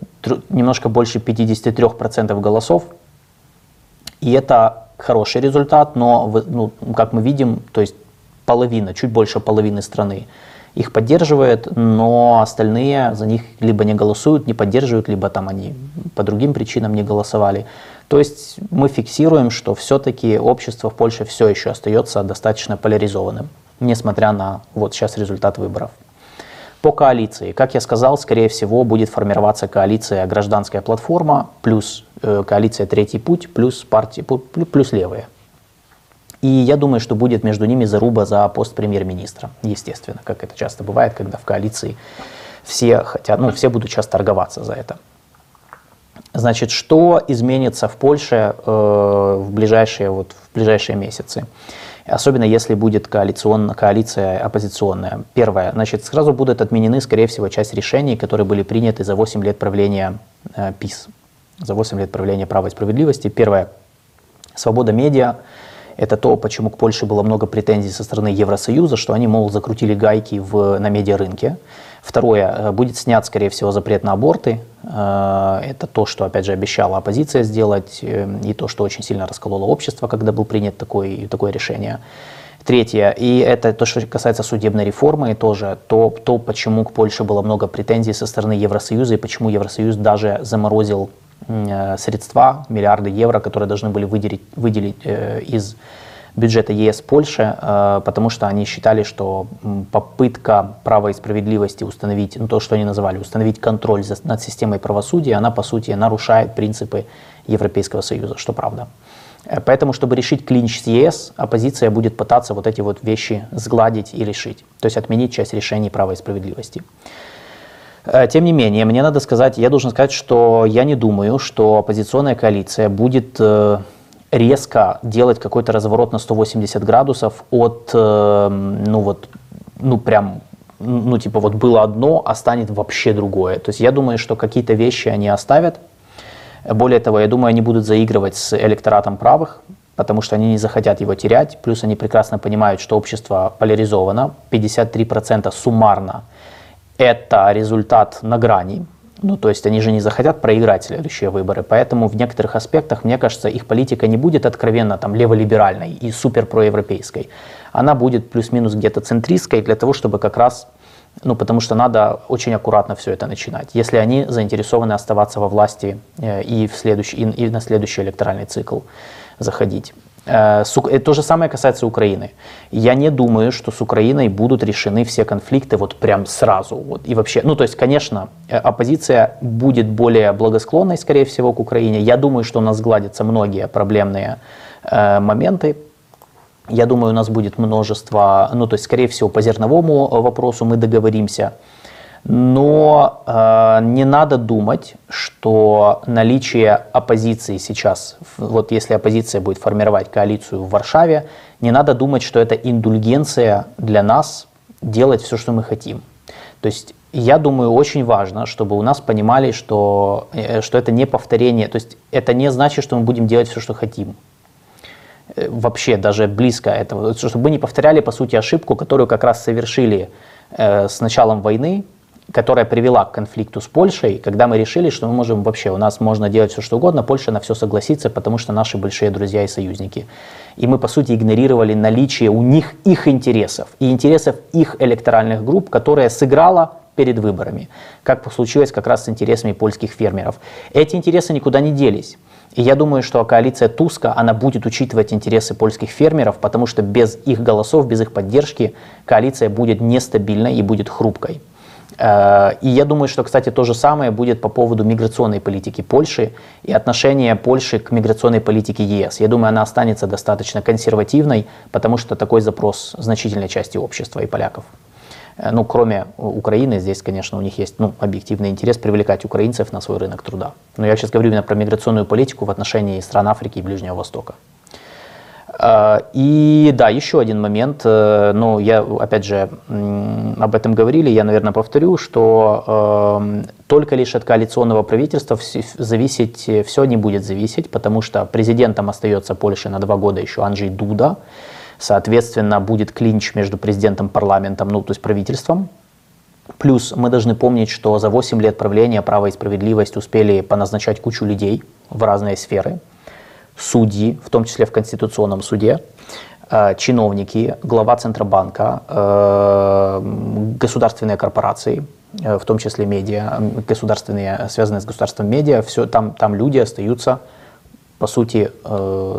Speaker 1: немножко больше 53% голосов. И это хороший результат, но, ну, как мы видим, то есть половина, чуть больше половины страны их поддерживает, но остальные за них либо не голосуют, не поддерживают, либо там они по другим причинам не голосовали. То есть мы фиксируем, что все-таки общество в Польше все еще остается достаточно поляризованным несмотря на вот сейчас результат выборов. По коалиции, как я сказал, скорее всего будет формироваться коалиция гражданская платформа плюс э, коалиция Третий путь плюс партии плюс левые. И я думаю, что будет между ними заруба за пост премьер-министра, естественно, как это часто бывает, когда в коалиции все хотят, ну, все будут сейчас торговаться за это. Значит, что изменится в Польше э, в, ближайшие, вот, в ближайшие месяцы? Особенно если будет коалицион, коалиция оппозиционная. Первое, значит, сразу будут отменены, скорее всего, часть решений, которые были приняты за 8 лет правления э, ПИС, за 8 лет правления права и справедливости. Первое, свобода медиа, это то, почему к Польше было много претензий со стороны Евросоюза, что они, мол, закрутили гайки в, на медиарынке. Второе, э, будет снят, скорее всего, запрет на аборты. Э, это то, что, опять же, обещала оппозиция сделать, э, и то, что очень сильно раскололо общество, когда был принят такой, такое решение. Третье, и это то, что касается судебной реформы, тоже то, то, почему к Польше было много претензий со стороны Евросоюза, и почему Евросоюз даже заморозил средства, миллиарды евро, которые должны были выделить, выделить из бюджета ЕС Польши, э, потому что они считали, что попытка права и справедливости установить, ну, то, что они называли, установить контроль над системой правосудия, она, по сути, нарушает принципы Европейского Союза, что правда. Э, поэтому, чтобы решить клинч с ЕС, оппозиция будет пытаться вот эти вот вещи сгладить и решить, то есть отменить часть решений права и справедливости. Э, тем не менее, мне надо сказать, я должен сказать, что я не думаю, что оппозиционная коалиция будет резко делать какой-то разворот на 180 градусов от, э, ну вот, ну прям, ну типа вот было одно, а станет вообще другое. То есть я думаю, что какие-то вещи они оставят. Более того, я думаю, они будут заигрывать с электоратом правых, потому что они не захотят его терять. Плюс они прекрасно понимают, что общество поляризовано. 53% суммарно – это результат на грани. Ну, то есть они же не захотят проиграть следующие выборы. Поэтому в некоторых аспектах, мне кажется, их политика не будет откровенно там леволиберальной и супер проевропейской. Она будет плюс-минус где-то центристской для того, чтобы как раз ну, потому что надо очень аккуратно все это начинать. Если они заинтересованы оставаться во власти э, и, в следующий, и, и на следующий электоральный цикл заходить. Э, э, то же самое касается Украины. Я не думаю, что с Украиной будут решены все конфликты вот прям сразу. Вот. И вообще, ну то есть, конечно, э, оппозиция будет более благосклонной, скорее всего, к Украине. Я думаю, что у нас сгладятся многие проблемные э, моменты. Я думаю, у нас будет множество, ну то есть, скорее всего, по зерновому вопросу мы договоримся. Но э, не надо думать, что наличие оппозиции сейчас, вот если оппозиция будет формировать коалицию в Варшаве, не надо думать, что это индульгенция для нас делать все, что мы хотим. То есть я думаю, очень важно, чтобы у нас понимали, что, э, что это не повторение, то есть это не значит, что мы будем делать все, что хотим. Э, вообще даже близко этого, чтобы мы не повторяли, по сути, ошибку, которую как раз совершили э, с началом войны, которая привела к конфликту с Польшей, когда мы решили, что мы можем вообще, у нас можно делать все, что угодно, Польша на все согласится, потому что наши большие друзья и союзники. И мы, по сути, игнорировали наличие у них их интересов и интересов их электоральных групп, которая сыграла перед выборами, как случилось как раз с интересами польских фермеров. Эти интересы никуда не делись. И я думаю, что коалиция Туска, она будет учитывать интересы польских фермеров, потому что без их голосов, без их поддержки коалиция будет нестабильной и будет хрупкой. Э, и я думаю, что, кстати, то же самое будет по поводу миграционной политики Польши и отношения Польши к миграционной политике ЕС. Я думаю, она останется достаточно консервативной, потому что такой запрос значительной части общества и поляков. Э, ну, кроме Украины, здесь, конечно, у них есть ну, объективный интерес привлекать украинцев на свой рынок труда. Но я сейчас говорю именно про миграционную политику в отношении стран Африки и Ближнего Востока. А, и да, еще один момент, э, ну, я, опять же, об этом говорили, я, наверное, повторю, что э, только лишь от коалиционного правительства зависеть, все не будет зависеть, потому что президентом остается Польша на два года еще Анджей Дуда, соответственно, будет клинч между президентом, парламентом, ну, то есть правительством, Плюс мы должны помнить, что за 8 лет правления «Право и справедливость» успели поназначать кучу людей в разные сферы судьи, в том числе в Конституционном суде, э, чиновники, глава Центробанка, э, государственные корпорации, э, в том числе медиа, государственные, связанные с государством медиа, все, там, там люди остаются, по сути,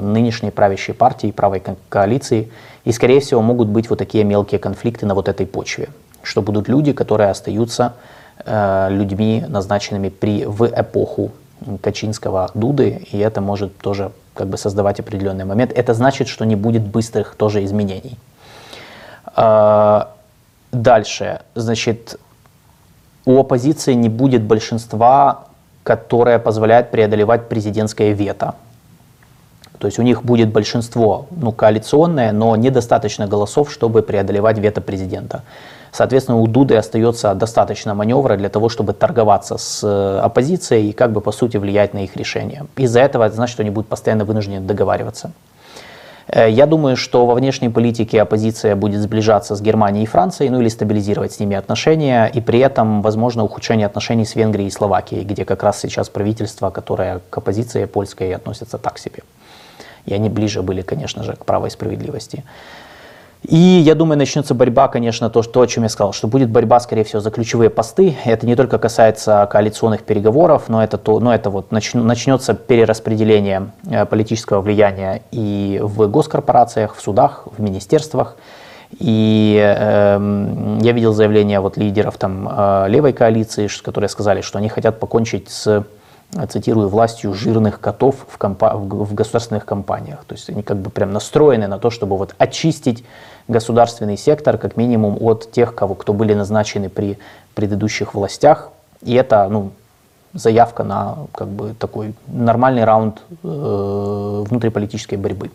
Speaker 1: нынешней правящей партии, правой коалиции, и, скорее всего, могут быть вот такие мелкие конфликты на вот этой почве, что будут люди, которые остаются людьми, назначенными при, в эпоху Качинского, Дуды, и это может тоже как бы создавать определенный момент. Это значит, что не будет быстрых тоже изменений. А, дальше, значит, у оппозиции не будет большинства, которое позволяет преодолевать президентское вето. То есть у них будет большинство ну, коалиционное, но недостаточно голосов, чтобы преодолевать вето президента. Соответственно, у Дуды остается достаточно маневра для того, чтобы торговаться с э, оппозицией и как бы по сути влиять на их решение. Из-за этого это значит, что они будут постоянно вынуждены договариваться. Э, я думаю, что во внешней политике оппозиция будет сближаться с Германией и Францией, ну или стабилизировать с ними отношения, и при этом, возможно, ухудшение отношений с Венгрией и Словакией, где как раз сейчас правительство, которое к оппозиции польской относится так себе. И они ближе были, конечно же, к правой справедливости. И я думаю, начнется борьба, конечно, то, что, о чем я сказал, что будет борьба, скорее всего, за ключевые посты. Это не только касается коалиционных переговоров, но это, то, но это вот начнется перераспределение э, политического влияния и в госкорпорациях, в судах, в министерствах. И э, я видел заявления вот лидеров там, э, левой коалиции, которые сказали, что они хотят покончить с цитирую, властью жирных котов в, компа- в государственных компаниях. То есть они как бы прям настроены на то, чтобы вот очистить государственный сектор как минимум от тех, кого, кто были назначены при предыдущих властях. И это ну, заявка на как бы, такой нормальный раунд э, внутриполитической борьбы.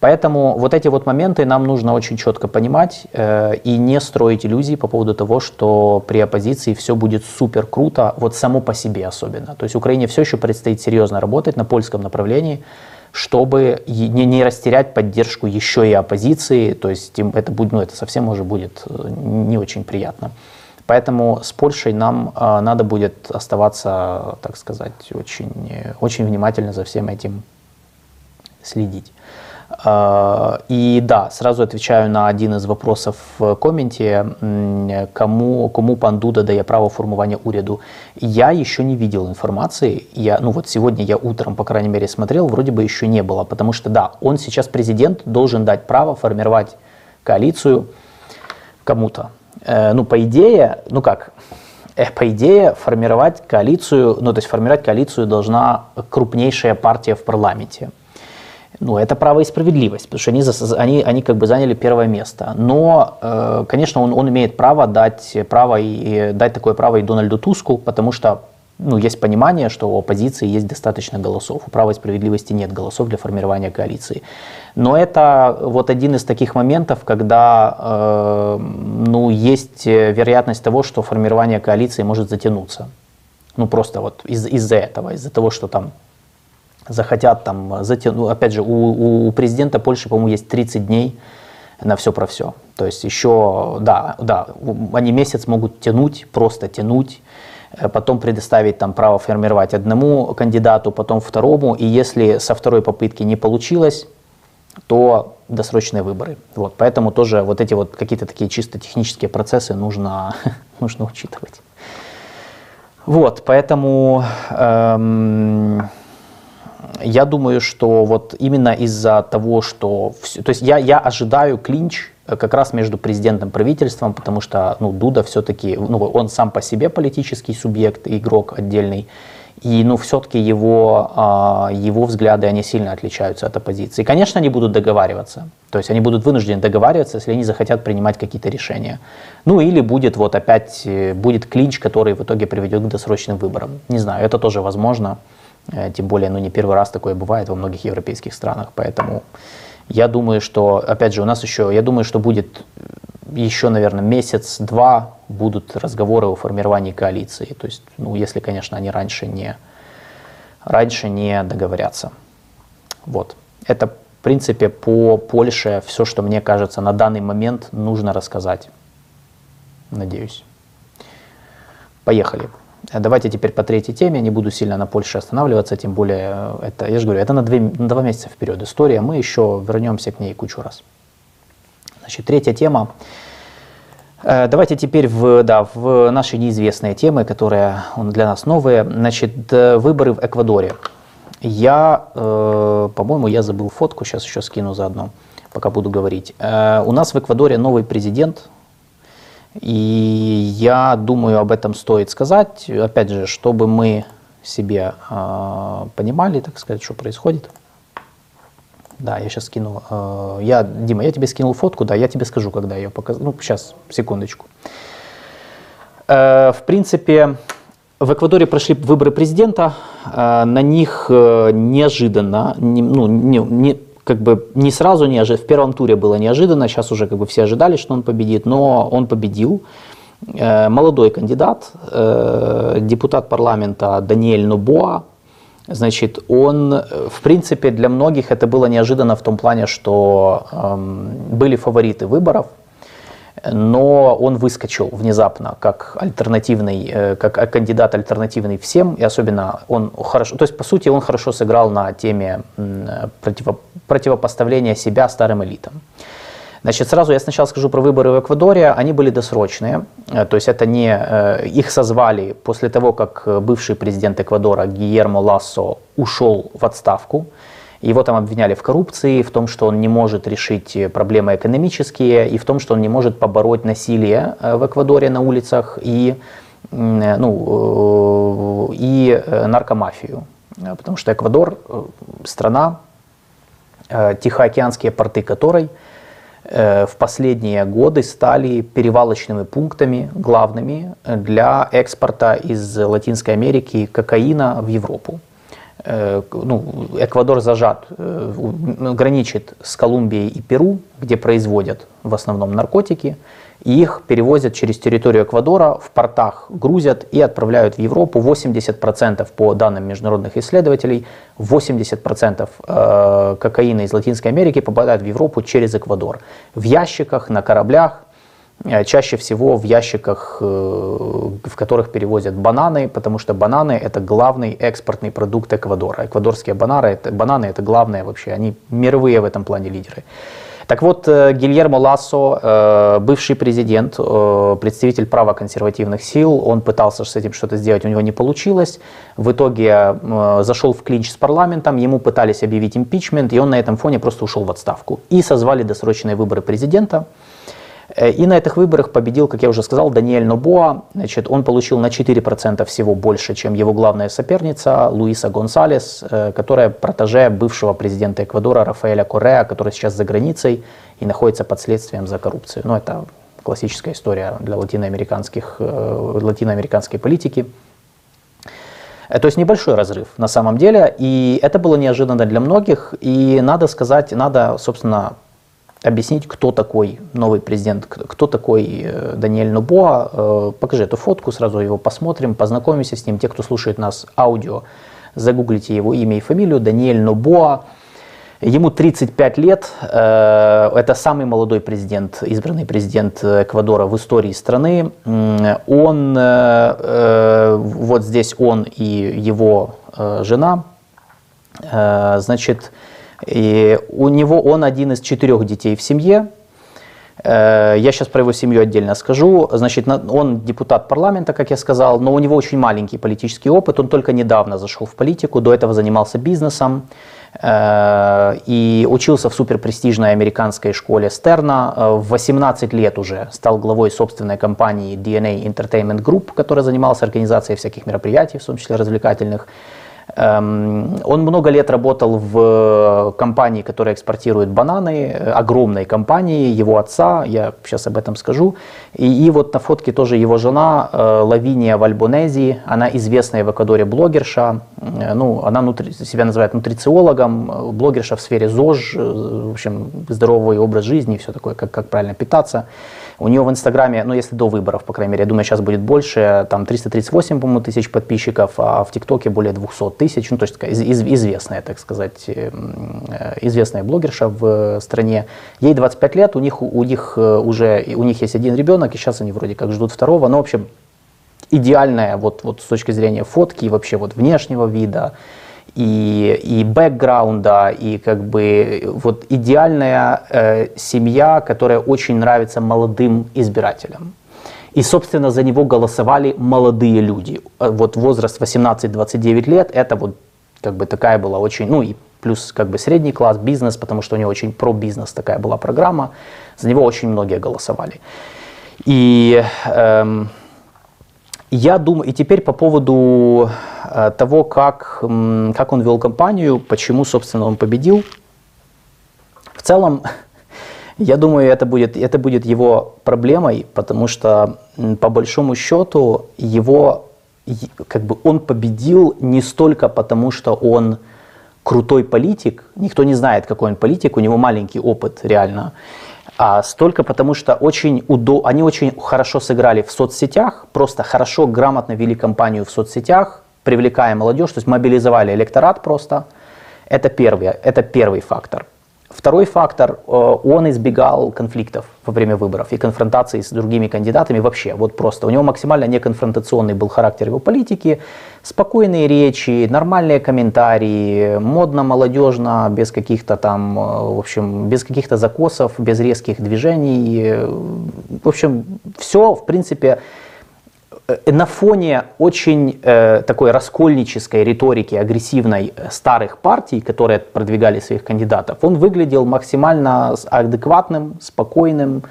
Speaker 1: Поэтому вот эти вот моменты нам нужно очень четко понимать э, и не строить иллюзий по поводу того, что при оппозиции все будет супер круто, вот само по себе особенно. То есть Украине все еще предстоит серьезно работать на польском направлении, чтобы не, не растерять поддержку еще и оппозиции, то есть это, будет, ну, это совсем уже будет э, не очень приятно. Поэтому с Польшей нам э, надо будет оставаться, так сказать, очень, очень внимательно за всем этим следить. А, и да, сразу отвечаю на один из вопросов в комменте, кому, кому пан Дуда дає право формування уряду. Я еще не видел информации, я, ну вот сегодня я утром, по крайней мере, смотрел, вроде бы еще не было, потому что да, он сейчас президент, должен дать право формировать коалицию кому-то. Э, ну, по идее, ну как, э, по идее, формировать коалицию, ну, то есть формировать коалицию должна крупнейшая партия в парламенте. Ну, это право и справедливость, потому что они, они, они как бы заняли первое место. Но, э, конечно, он, он имеет право дать, право и, и дать такое право и Дональду Туску, потому что ну, есть понимание, что у оппозиции есть достаточно голосов. У права и справедливости нет голосов для формирования коалиции. Но это вот один из таких моментов, когда э, ну, есть вероятность того, что формирование коалиции может затянуться. Ну, просто вот из- из-за этого, из-за того, что там захотят там затянуть. Ну, опять же, у, у президента Польши, по-моему, есть 30 дней на все про все. То есть еще, да, да, они месяц могут тянуть, просто тянуть, э, потом предоставить там право формировать одному кандидату, потом второму, и если со второй попытки не получилось, то досрочные выборы. Вот, поэтому тоже вот эти вот какие-то такие чисто технические процессы нужно, нужно учитывать. Вот, поэтому эм, я думаю, что вот именно из-за того, что... Все, то есть я, я ожидаю клинч э, как раз между президентом и правительством, потому что ну, Дуда все-таки, ну, он сам по себе политический субъект, игрок отдельный, и ну, все-таки его, а, его взгляды, они сильно отличаются от оппозиции. Конечно, они будут договариваться, то есть они будут вынуждены договариваться, если они захотят принимать какие-то решения. Ну или будет вот опять, э, будет клинч, который в итоге приведет к досрочным выборам. Не знаю, это тоже возможно. Э, тем более, ну не первый раз такое бывает во многих европейских странах, поэтому я думаю, что, опять же, у нас еще, я думаю, что будет еще, наверное, месяц-два будут разговоры о формировании коалиции. То есть, ну, если, конечно, они раньше не, раньше не договорятся. Вот. Это, в принципе, по Польше все, что мне кажется на данный момент нужно рассказать. Надеюсь. Поехали. Давайте теперь по третьей теме, не буду сильно на Польше останавливаться, тем более, э, это, я же говорю, это на, две, на два месяца вперед история, мы еще вернемся к ней кучу раз. Значит, третья тема. Э, давайте теперь в, да, в наши неизвестные темы, которые для нас новые. Значит, э, выборы в Эквадоре. Я, э, по-моему, я забыл фотку, сейчас еще скину заодно, пока буду говорить. Э, у нас в Эквадоре новый президент, и я думаю, об этом стоит сказать, опять же, чтобы мы себе э, понимали, так сказать, что происходит. Да, я сейчас скину. Э, я, Дима, я тебе скинул фотку, да, я тебе скажу, когда я покажу. Ну, сейчас, секундочку. Э, в принципе, в Эквадоре прошли выборы президента, э, на них э, неожиданно, не, ну, не, не, как бы не сразу неожиданно, в первом туре было неожиданно, сейчас уже как бы все ожидали, что он победит, но он победил. Э, молодой кандидат, депутат парламента Даниэль Нобоа, значит, он, в принципе, для многих это было неожиданно в том плане, что эм, были фавориты выборов, но он выскочил внезапно как альтернативный, как кандидат альтернативный всем, и особенно он хорошо, то есть по сути он хорошо сыграл на теме противо, противопоставления себя старым элитам. Значит, сразу я сначала скажу про выборы в Эквадоре. Они были досрочные, то есть это не их созвали после того, как бывший президент Эквадора Гиермо Лассо ушел в отставку. Его там обвиняли в коррупции, в том, что он не может решить проблемы экономические, и в том, что он не может побороть насилие в Эквадоре на улицах и, ну, и наркомафию. Потому что Эквадор – страна, тихоокеанские порты которой в последние годы стали перевалочными пунктами главными для экспорта из Латинской Америки кокаина в Европу. Ну, Эквадор зажат, граничит с Колумбией и Перу, где производят в основном наркотики, и их перевозят через территорию Эквадора, в портах грузят и отправляют в Европу. 80% по данным международных исследователей, 80% э, кокаина из Латинской Америки попадает в Европу через Эквадор. В ящиках, на кораблях, э, чаще всего в ящиках, э, в которых перевозят бананы, потому что бананы это главный экспортный продукт Эквадора. Эквадорские бананы это, бананы это главное вообще, они мировые в этом плане лидеры. Так вот, э, Гильермо Лассо, э, бывший президент, э, представитель правоконсервативных сил, он пытался с этим что-то сделать, у него не получилось. В итоге зашел в клинч с парламентом, ему пытались объявить импичмент, и он на этом фоне просто ушел в отставку. И созвали досрочные выборы президента. Э, и на этих выборах победил, как я уже сказал, Даниэль Нобоа. Значит, он получил на 4% всего больше, чем его главная соперница Луиса Гонсалес, э, которая протеже бывшего президента Эквадора Рафаэля Корея, который сейчас за границей и находится под следствием за коррупцию. Ну, это классическая история для латиноамериканских, э, латиноамериканской политики. То есть небольшой разрыв на самом деле, и это было неожиданно для многих, и надо сказать, надо, собственно, объяснить, кто такой новый президент, кто такой э, Даниэль Нубоа. Э, покажи эту фотку, сразу его посмотрим, познакомимся с ним. Те, кто слушает нас аудио, загуглите его имя и фамилию. Даниэль Нубоа. Ему 35 лет. Э, это самый молодой президент, избранный президент Эквадора в истории страны. Он, вот здесь он и его жена. Значит, и у него он один из четырех детей в семье. Э, я сейчас про его семью отдельно скажу. Значит, он депутат парламента, как я сказал, но у него очень маленький политический опыт. Он только недавно зашел в политику, до этого занимался бизнесом э, и учился в суперпрестижной американской школе Стерна. Э, в 18 лет уже стал главой собственной компании DNA Entertainment Group, которая занималась организацией всяких мероприятий, в том числе развлекательных. Эм, он много лет работал в компании, которая экспортирует бананы, э, огромной компании, его отца, я сейчас об этом скажу. И, и вот на фотке тоже его жена э, Лавиния Вальбонези, она известная в Эквадоре блогерша, э, ну, она нутри, себя называет нутрициологом, блогерша в сфере ЗОЖ, в общем, здоровый образ жизни, все такое, как, как правильно питаться. У нее в Инстаграме, ну если до выборов, по крайней мере, я думаю, сейчас будет больше, там 338, по-моему, тысяч подписчиков, а в ТикТоке более 200 тысяч, ну то есть такая из, из, известная, так сказать, э, известная блогерша в стране. Ей 25 лет, у них, у них э, уже, у них есть один ребенок, и сейчас они вроде как ждут второго, но в общем идеальная вот, вот с точки зрения фотки и вообще вот внешнего вида, и, и бэкграунда, и как бы вот идеальная э, семья, которая очень нравится молодым избирателям. И, собственно, за него голосовали молодые люди. Э, вот возраст 18-29 лет, это вот как бы такая была очень, ну и плюс как бы средний класс, бизнес, потому что у него очень про бизнес такая была программа, за него очень многие голосовали. И эм, я думаю, и теперь по поводу того, как, как он вел кампанию, почему, собственно, он победил. В целом, я думаю, это будет, это будет его проблемой, потому что, по большому счету, его, как бы он победил не столько потому, что он крутой политик, никто не знает, какой он политик, у него маленький опыт реально, а столько потому, что очень удо... они очень хорошо сыграли в соцсетях, просто хорошо, грамотно вели кампанию в соцсетях, привлекая молодежь, то есть мобилизовали электорат просто. Это первый, это первый фактор. Второй фактор, э, он избегал конфликтов во время выборов и конфронтации с другими кандидатами вообще, вот просто. У него максимально неконфронтационный был характер его политики, спокойные речи, нормальные комментарии, модно, молодежно, без каких-то там, э, в общем, без каких-то закосов, без резких движений. В общем, все, в принципе, Э, на фоне очень э, такой раскольнической риторики, агрессивной э, старых партий, которые продвигали своих кандидатов, он выглядел максимально адекватным, спокойным,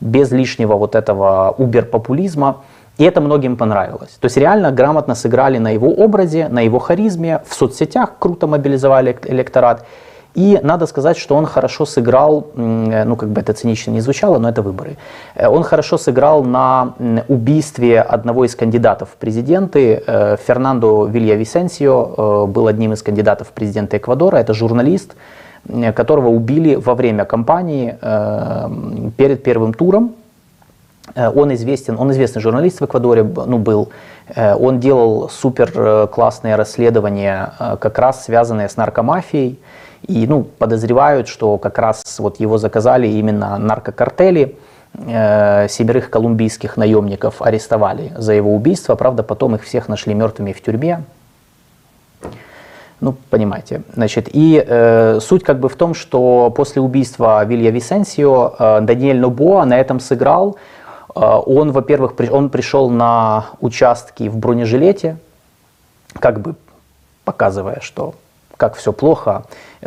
Speaker 1: без лишнего вот этого убер-популизма. И это многим понравилось. То есть реально грамотно сыграли на его образе, на его харизме, в соцсетях круто мобилизовали электорат. И надо сказать, что он хорошо сыграл, ну как бы это цинично не звучало, но это выборы. Э, он хорошо сыграл на убийстве одного из кандидатов в президенты. Э, Фернандо Вилья Висенсио э, был одним из кандидатов в президенты Эквадора. Это журналист, которого убили во время кампании перед первым туром. Он известен, он известный журналист в Эквадоре, ну, был. Он делал супер классные расследования, как раз связанные с наркомафией. И ну, подозревают, что как раз вот его заказали именно наркокартели, э, семерых колумбийских наемников арестовали за его убийство, правда потом их всех нашли мертвыми в тюрьме. Ну, понимаете. Значит, и э, суть как бы в том, что после убийства Вилья Висенсио э, Даниэль Нобоа на этом сыграл. Э, он, во-первых, при, он пришел на участки в бронежилете, как бы показывая, что как все плохо,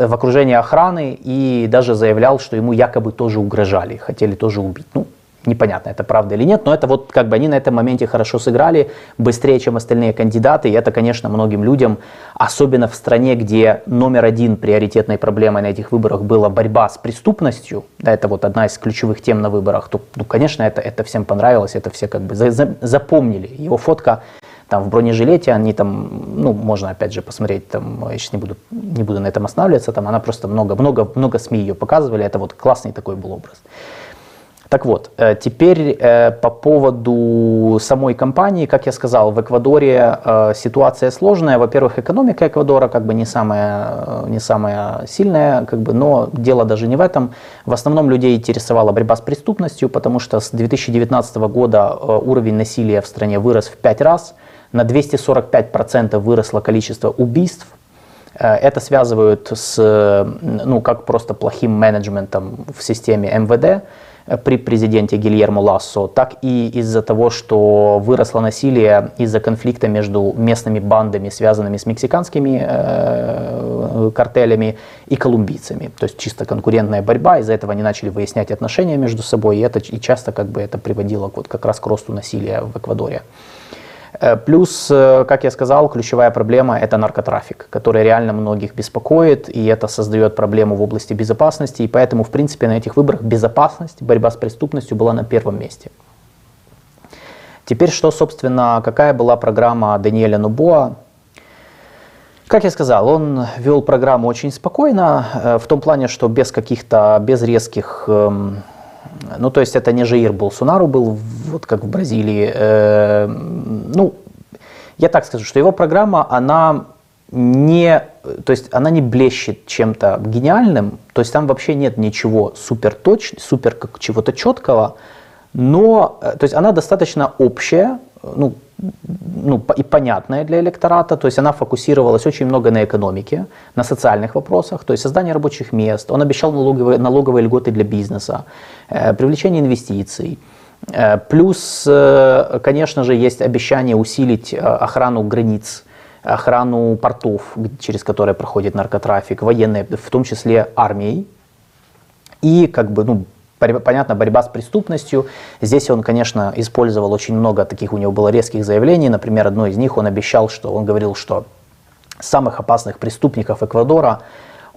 Speaker 1: в окружении охраны и даже заявлял, что ему якобы тоже угрожали, хотели тоже убить. Ну, Непонятно, это правда или нет, но это вот как бы они на этом моменте хорошо сыграли, быстрее, чем остальные кандидаты, и это, конечно, многим людям, особенно в стране, где номер один приоритетной проблемой на этих выборах была борьба с преступностью, да, это вот одна из ключевых тем на выборах, то, ну, конечно, это, это всем понравилось, это все как бы за, за, запомнили. Его фотка там в бронежилете, они там, ну, можно опять же посмотреть, там, я сейчас не буду, не буду на этом останавливаться, там она просто много, много, много СМИ ее показывали, это вот классный такой был образ. Так вот, э, теперь э, по поводу самой компании, как я сказал, в Эквадоре э, ситуация сложная. Во-первых, экономика Эквадора как бы не самая, не самая сильная, как бы, но дело даже не в этом. В основном людей интересовала борьба с преступностью, потому что с 2019 года уровень насилия в стране вырос в 5 раз, на 245% выросло количество убийств, это связывают с, ну, как просто плохим менеджментом в системе МВД, при президенте Гильермо Лассо, так и из-за того, что выросло насилие из-за конфликта между местными бандами, связанными с мексиканскими э, картелями и колумбийцами. То есть чисто конкурентная борьба, из-за этого они начали выяснять отношения между собой, и, это, и часто как бы это приводило вот как раз к росту насилия в Эквадоре. Э, плюс, э, как я сказал, ключевая проблема – это наркотрафик, который реально многих беспокоит, и это создает проблему в области безопасности, и поэтому, в принципе, на этих выборах безопасность, борьба с преступностью была на первом месте. Теперь, что, собственно, какая была программа Даниэля Нубоа? Как я сказал, он вел программу очень спокойно, э, в том плане, что без каких-то, без резких эм, ну, то есть это не Жаир Болсунару был, вот как в Бразилии. Э, ну, я так скажу, что его программа, она не, то есть она не блещет чем-то гениальным, то есть там вообще нет ничего супер точ, супер как чего-то четкого, но, э, то есть она достаточно общая, ну, ну, и понятная для электората, то есть она фокусировалась очень много на экономике, на социальных вопросах, то есть создание рабочих мест, он обещал налоговые, налоговые льготы для бизнеса, э, привлечение инвестиций. Э, плюс, э, конечно же, есть обещание усилить э, охрану границ, охрану портов, через которые проходит наркотрафик, военные, в том числе армией. И как бы, ну, понятно, борьба с преступностью. Здесь он, конечно, использовал очень много таких, у него было резких заявлений. Например, одно из них он обещал, что он говорил, что самых опасных преступников Эквадора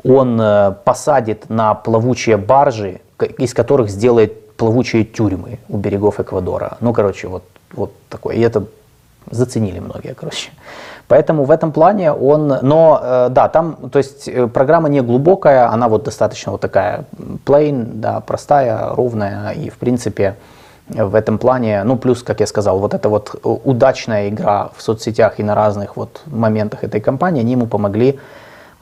Speaker 1: он э, посадит на плавучие баржи, из которых сделает плавучие тюрьмы у берегов Эквадора. Ну, короче, вот, вот такое. И это заценили многие, короче. Поэтому в этом плане он, но э, да, там, то есть э, программа не глубокая, она вот достаточно вот такая plain, да, простая, ровная и в принципе в этом плане, ну плюс, как я сказал, вот эта вот удачная игра в соцсетях и на разных вот моментах этой кампании, они ему помогли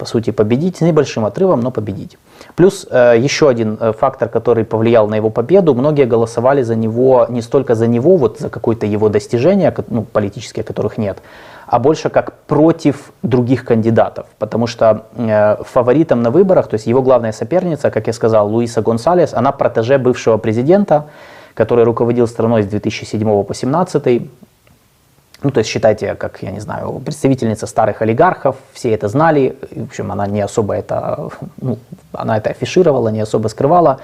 Speaker 1: по сути, победить с небольшим отрывом, но победить. Плюс э, еще один э, фактор, который повлиял на его победу, многие голосовали за него не столько за него, вот за какое-то его достижение, ну, политические, которых нет, а больше как против других кандидатов, потому что э, фаворитом на выборах, то есть его главная соперница, как я сказал, Луиса Гонсалес, она протеже бывшего президента, который руководил страной с 2007 по 2017, ну, то есть считайте, как, я не знаю, представительница старых олигархов, все это знали, в общем, она не особо это, ну, она это афишировала, не особо скрывала.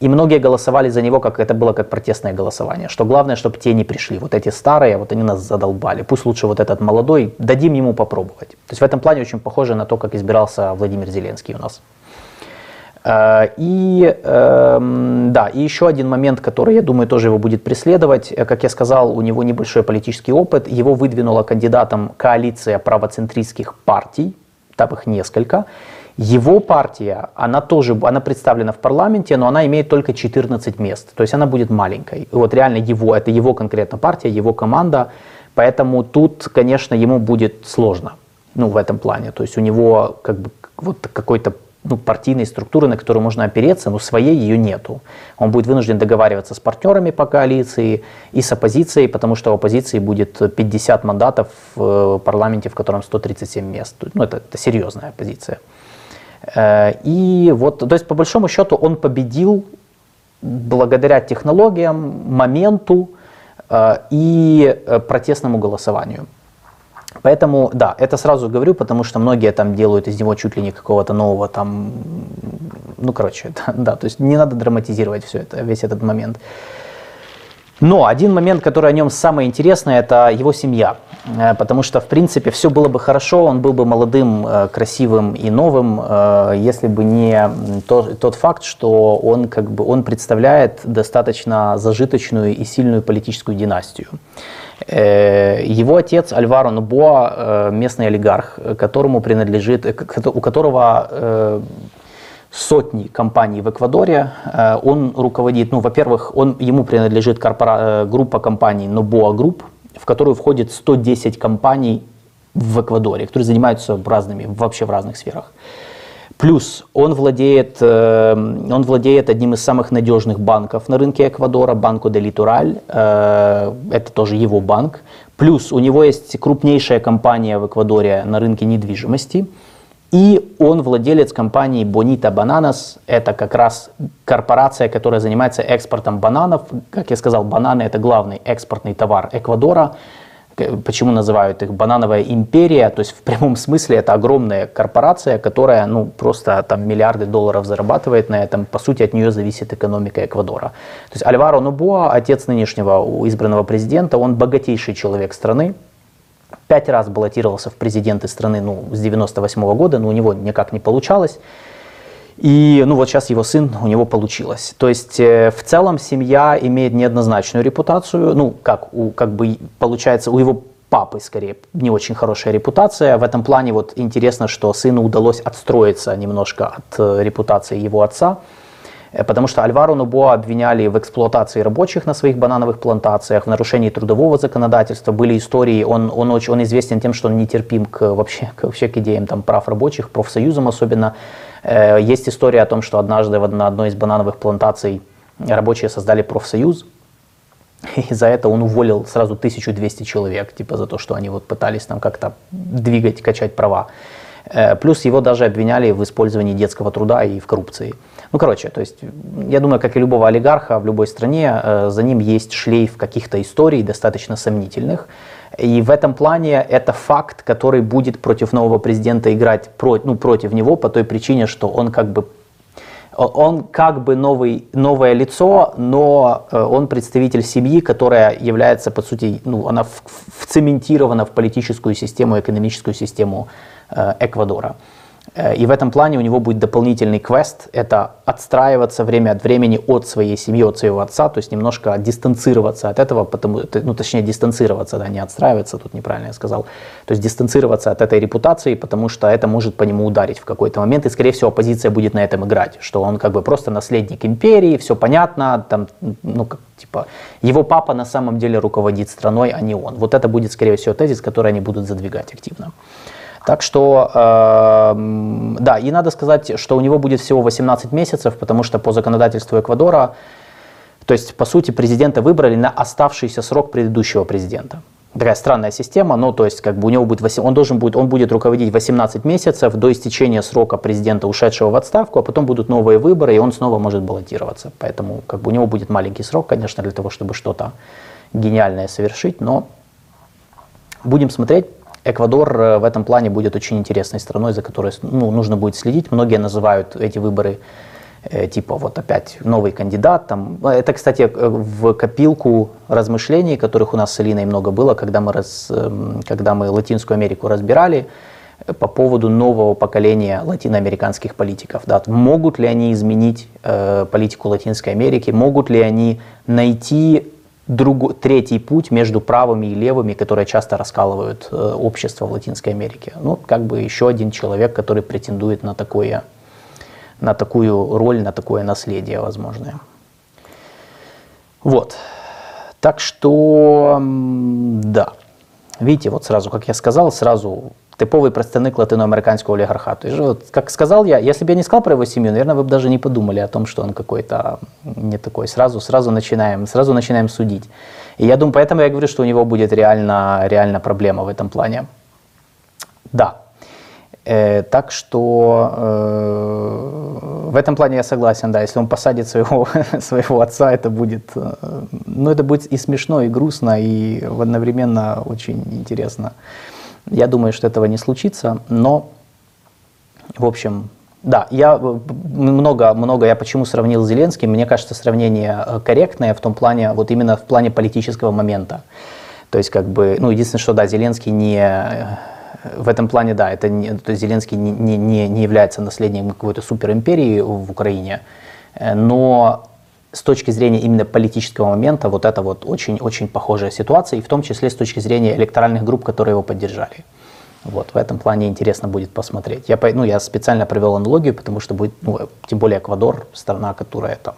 Speaker 1: И многие голосовали за него, как это было как протестное голосование. Что главное, чтобы те не пришли. Вот эти старые, вот они нас задолбали. Пусть лучше вот этот молодой, дадим ему попробовать. То есть в этом плане очень похоже на то, как избирался Владимир Зеленский у нас. Э, и эм, да, и еще один момент, который, я думаю, тоже его будет преследовать. Э, как я сказал, у него небольшой политический опыт. Его выдвинула кандидатом коалиция правоцентристских партий, там их несколько. Его партия, она тоже, она представлена в парламенте, но она имеет только 14 мест, то есть она будет маленькой. И вот реально его, это его конкретно партия, его команда, поэтому тут, конечно, ему будет сложно, ну, в этом плане. То есть у него как бы вот какой-то ну, партийной структуры, на которую можно опереться, но своей ее нету. Он будет вынужден договариваться с партнерами по коалиции и с оппозицией, потому что у оппозиции будет 50 мандатов в парламенте, в котором 137 мест. Ну, это, это серьезная оппозиция. Э, и вот, то есть по большому счету он победил благодаря технологиям, моменту э, и э, протестному голосованию. Поэтому, да, это сразу говорю, потому что многие там делают из него чуть ли не какого-то нового там, ну, короче, это, да, то есть не надо драматизировать все это, весь этот момент. Но один момент, который о нем самое интересное, это его семья. Э, потому что, в принципе, все было бы хорошо, он был бы молодым, э, красивым и новым, э, если бы не тот, тот факт, что он, как бы, он представляет достаточно зажиточную и сильную политическую династию. Его отец Альваро Нубоа, местный олигарх, которому принадлежит, у которого сотни компаний в Эквадоре. Э, он руководит, ну, во-первых, он, ему принадлежит корпора, э, группа компаний Noboa Group, в которую входит 110 компаний в Эквадоре, которые занимаются разными, вообще в разных сферах. Плюс он владеет, э, он владеет одним из самых надежных банков на рынке Эквадора, Банко де Литураль. Это тоже его банк. Плюс у него есть крупнейшая компания в Эквадоре на рынке недвижимости – и он владелец компании Bonita Bananas. Это как раз корпорация, которая занимается экспортом бананов. Как я сказал, бананы это главный экспортный товар Эквадора. Почему называют их банановая империя? То есть в прямом смысле это огромная корпорация, которая ну, просто там миллиарды долларов зарабатывает на этом. По сути от нее зависит экономика Эквадора. То есть Альваро Нубуа, отец нынешнего избранного президента, он богатейший человек страны пять раз баллотировался в президенты страны ну, с 98 -го года, но у него никак не получалось. И ну вот сейчас его сын, у него получилось. То есть э, в целом семья имеет неоднозначную репутацию. Ну, как, у, как бы получается, у его папы, скорее, не очень хорошая репутация. В этом плане вот интересно, что сыну удалось отстроиться немножко от э, репутации его отца. Э, потому что Альваро Нубоа обвиняли в эксплуатации рабочих на своих банановых плантациях, в нарушении трудового законодательства. Были истории, он, он, очень, он известен тем, что он нетерпим к, вообще, к, вообще к идеям там, прав рабочих, профсоюзам особенно. Э, есть история о том, что однажды на одной из банановых плантаций рабочие создали профсоюз, и за это он уволил сразу 1200 человек, типа за то, что они вот пытались там как-то двигать, качать права. Э, плюс его даже обвиняли в использовании детского труда и в коррупции. Ну, короче, то есть, я думаю, как и любого олигарха в любой стране, э, за ним есть шлейф каких-то историй достаточно сомнительных. И в этом плане это факт, который будет против нового президента играть про, ну, против него по той причине, что он как бы он как бы новый, новое лицо, но э, он представитель семьи, которая является, по сути, ну, она вцементирована в политическую систему, экономическую систему э, Эквадора. Э, и в этом плане у него будет дополнительный квест, это отстраиваться время от времени от своей семьи, от своего отца, то есть немножко дистанцироваться от этого, потому, ну точнее дистанцироваться, да, не отстраиваться, тут неправильно я сказал, то есть дистанцироваться от этой репутации, потому что это может по нему ударить в какой-то момент, и скорее всего оппозиция будет на этом играть, что он как бы просто наследник империи, все понятно, там, ну как, типа, его папа на самом деле руководит страной, а не он. Вот это будет скорее всего тезис, который они будут задвигать активно. Так что, э, да, и надо сказать, что у него будет всего 18 месяцев, потому что по законодательству Эквадора, то есть, по сути, президента выбрали на оставшийся срок предыдущего президента. Такая странная система, но то есть как бы у него будет 8, он должен будет, он будет руководить 18 месяцев до истечения срока президента, ушедшего в отставку, а потом будут новые выборы, и он снова может баллотироваться. Поэтому как бы у него будет маленький срок, конечно, для того, чтобы что-то гениальное совершить, но будем смотреть. Эквадор э, в этом плане будет очень интересной страной, за которой ну, нужно будет следить. Многие называют эти выборы э, типа вот опять новый кандидат. Там. Это, кстати, э, в копилку размышлений, которых у нас с Алиной много было, когда мы, раз, эм, когда мы Латинскую Америку разбирали по поводу нового поколения латиноамериканских политиков. Да, могут ли они изменить э, политику Латинской Америки, могут ли они найти другой, третий путь между правыми и левыми, которые часто раскалывают э, общество в Латинской Америке. Ну, как бы еще один человек, который претендует на, такое, на такую роль, на такое наследие возможное. Вот. Так что, да. Видите, вот сразу, как я сказал, сразу типовий представник латиноамериканского олигархата. И вот, как сказал я, если бы я не сказал про его семью, наверное, вы бы даже не подумали о том, что он какой-то не такой. Сразу, сразу начинаем, сразу начинаем судить. И я думаю, поэтому я говорю, что у него будет реально, реально проблема в этом плане. Да. Э, так что э, в этом плане я согласен, да, если он посадит своего, своего отца, это будет, э, ну, это будет и смешно, и грустно, и одновременно очень интересно. Я думаю, что этого не случится, но, в общем, Да, я э, много, много, я почему сравнил с Зеленским, мне кажется, сравнение э, корректное в том плане, вот именно в плане политического момента. То есть, как бы, ну, единственное, что, да, Зеленский не, э, в этом плане, да, это не, то есть Зеленский не, не, не является наследником какой-то суперимперии в Украине, но с точки зрения именно политического момента вот это вот очень-очень похожая ситуация, и в том числе с точки зрения электоральных групп, которые его поддержали. Вот, в этом плане интересно будет посмотреть. Я, ну, я специально провел аналогию, потому что будет, ну, тем более Эквадор, страна, которая там,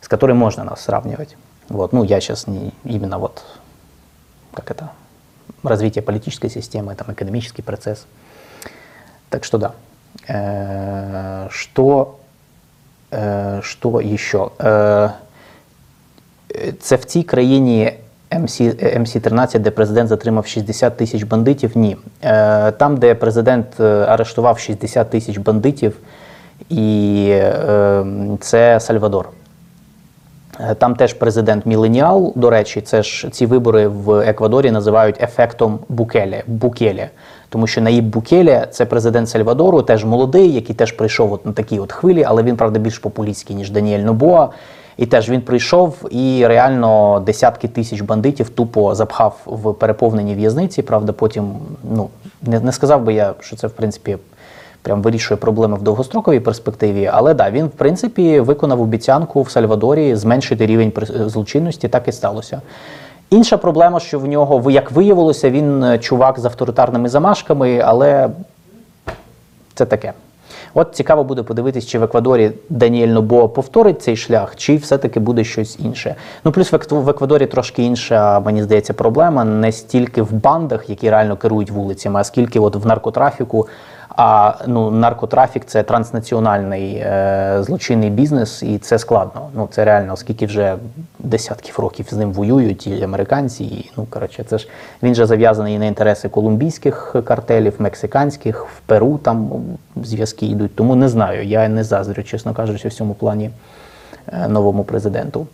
Speaker 1: с которой можно нас сравнивать. Вот, ну, я сейчас не именно вот, как это, развитие политической системы, там, экономический процесс. Так что да. Э, что, что еще? Э, це в цій країні МС-13, де президент затримав 60 тисяч бандитів, ні. Е, там, де президент е, арештував 60 тисяч бандитів, і е, це Сальвадор. Там теж президент Міленіал, до речі, це ж ці вибори в Еквадорі називають ефектом Букелі, Букелі. Тому що Наїб Букелі це президент Сальвадору, теж молодий, який теж прийшов от на такій от хвилі, але він, правда, більш популістський, ніж Даніель Нобоа. І теж він прийшов і реально десятки тисяч бандитів тупо запхав в переповнені в'язниці. Правда, потім ну не, не сказав би я, що це в принципі прям вирішує проблеми в довгостроковій перспективі. Але да, він в принципі виконав обіцянку в Сальвадорі зменшити рівень злочинності, так і сталося. Інша проблема, що в нього, як виявилося, він е, чувак з авторитарними замашками, але це таке. От цікаво буде подивитись, чи в Еквадорі Даніель Нобо повторить цей шлях, чи все-таки буде щось інше. Ну плюс в Еквадорі трошки інша, мені здається, проблема не стільки в бандах, які реально керують вулицями, а скільки от в наркотрафіку. А ну, наркотрафік це транснаціональний е, злочинний бізнес, і це складно. Ну це реально, оскільки вже десятків років з ним воюють і американці. І ну коротше, це ж він же зав'язаний на інтереси колумбійських картелів, мексиканських, в Перу там зв'язки йдуть. Тому не знаю. Я не заздрю, чесно кажучи, в цьому плані е, новому президенту.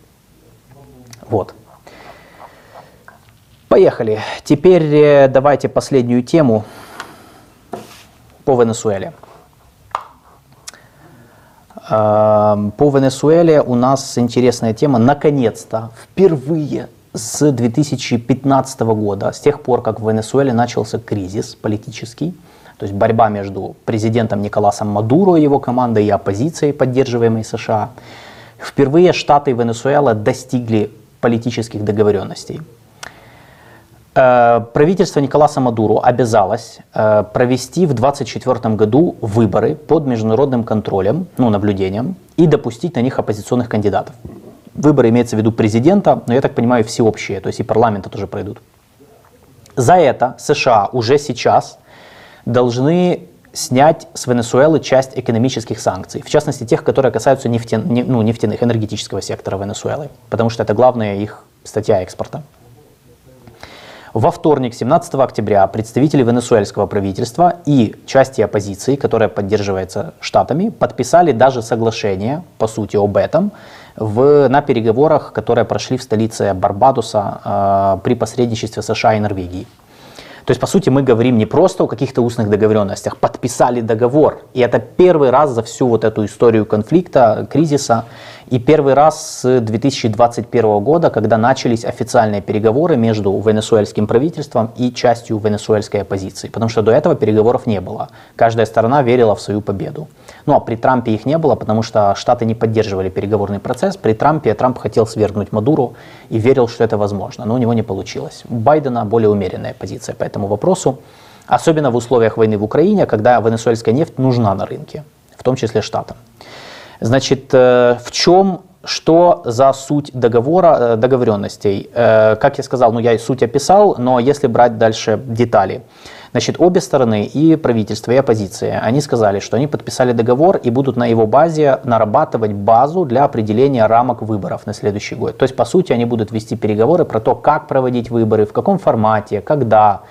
Speaker 1: Вот. Поехали. Теперь е, давайте последнюю тему по Венесуэле. По Венесуэле у нас интересная тема. Наконец-то, впервые с 2015 года, с тех пор, как в Венесуэле начался кризис политический, то есть борьба между президентом Николасом Мадуро и его командой и оппозицией, поддерживаемой США, впервые Штаты Венесуэла достигли политических договоренностей. Э, правительство Николаса Мадуру обязалось э, провести в 2024 году выборы под международным контролем, ну, наблюдением, и допустить на них оппозиционных кандидатов. Выборы имеется в виду президента, но я так понимаю, всеобщие, то есть и парламента тоже пройдут. За это США уже сейчас должны снять с Венесуэлы часть экономических санкций, в частности тех, которые касаются нефтен, ну, нефтяных, энергетического сектора Венесуэлы, потому что это главная их статья экспорта. Во вторник, 17 октября, представители венесуэльского правительства и части оппозиции, которая поддерживается штатами, подписали даже соглашение, по сути, об этом в, на переговорах, которые прошли в столице Барбадоса э, при посредничестве США и Норвегии. То есть, по сути, мы говорим не просто о каких-то устных договоренностях, подписали договор. И это первый раз за всю вот эту историю конфликта, кризиса, и первый раз с 2021 года, когда начались официальные переговоры между венесуэльским правительством и частью венесуэльской оппозиции. Потому что до этого переговоров не было. Каждая сторона верила в свою победу. Ну а при Трампе их не было, потому что Штаты не поддерживали переговорный процесс. При Трампе Трамп хотел свергнуть Мадуру и верил, что это возможно, но у него не получилось. У Байдена более умеренная позиция по этому вопросу. Особенно в условиях войны в Украине, когда венесуэльская нефть нужна на рынке, в том числе Штатам. Значит, э, в чем что за суть договора, э, договоренностей? Э, как я сказал, ну я суть описал, но если брать дальше детали. Значит, обе стороны, и правительство, и оппозиция, они сказали, что они подписали договор и будут на его базе нарабатывать базу для определения рамок выборов на следующий год. То есть, по сути, они будут вести переговоры про то, как проводить выборы, в каком формате, когда,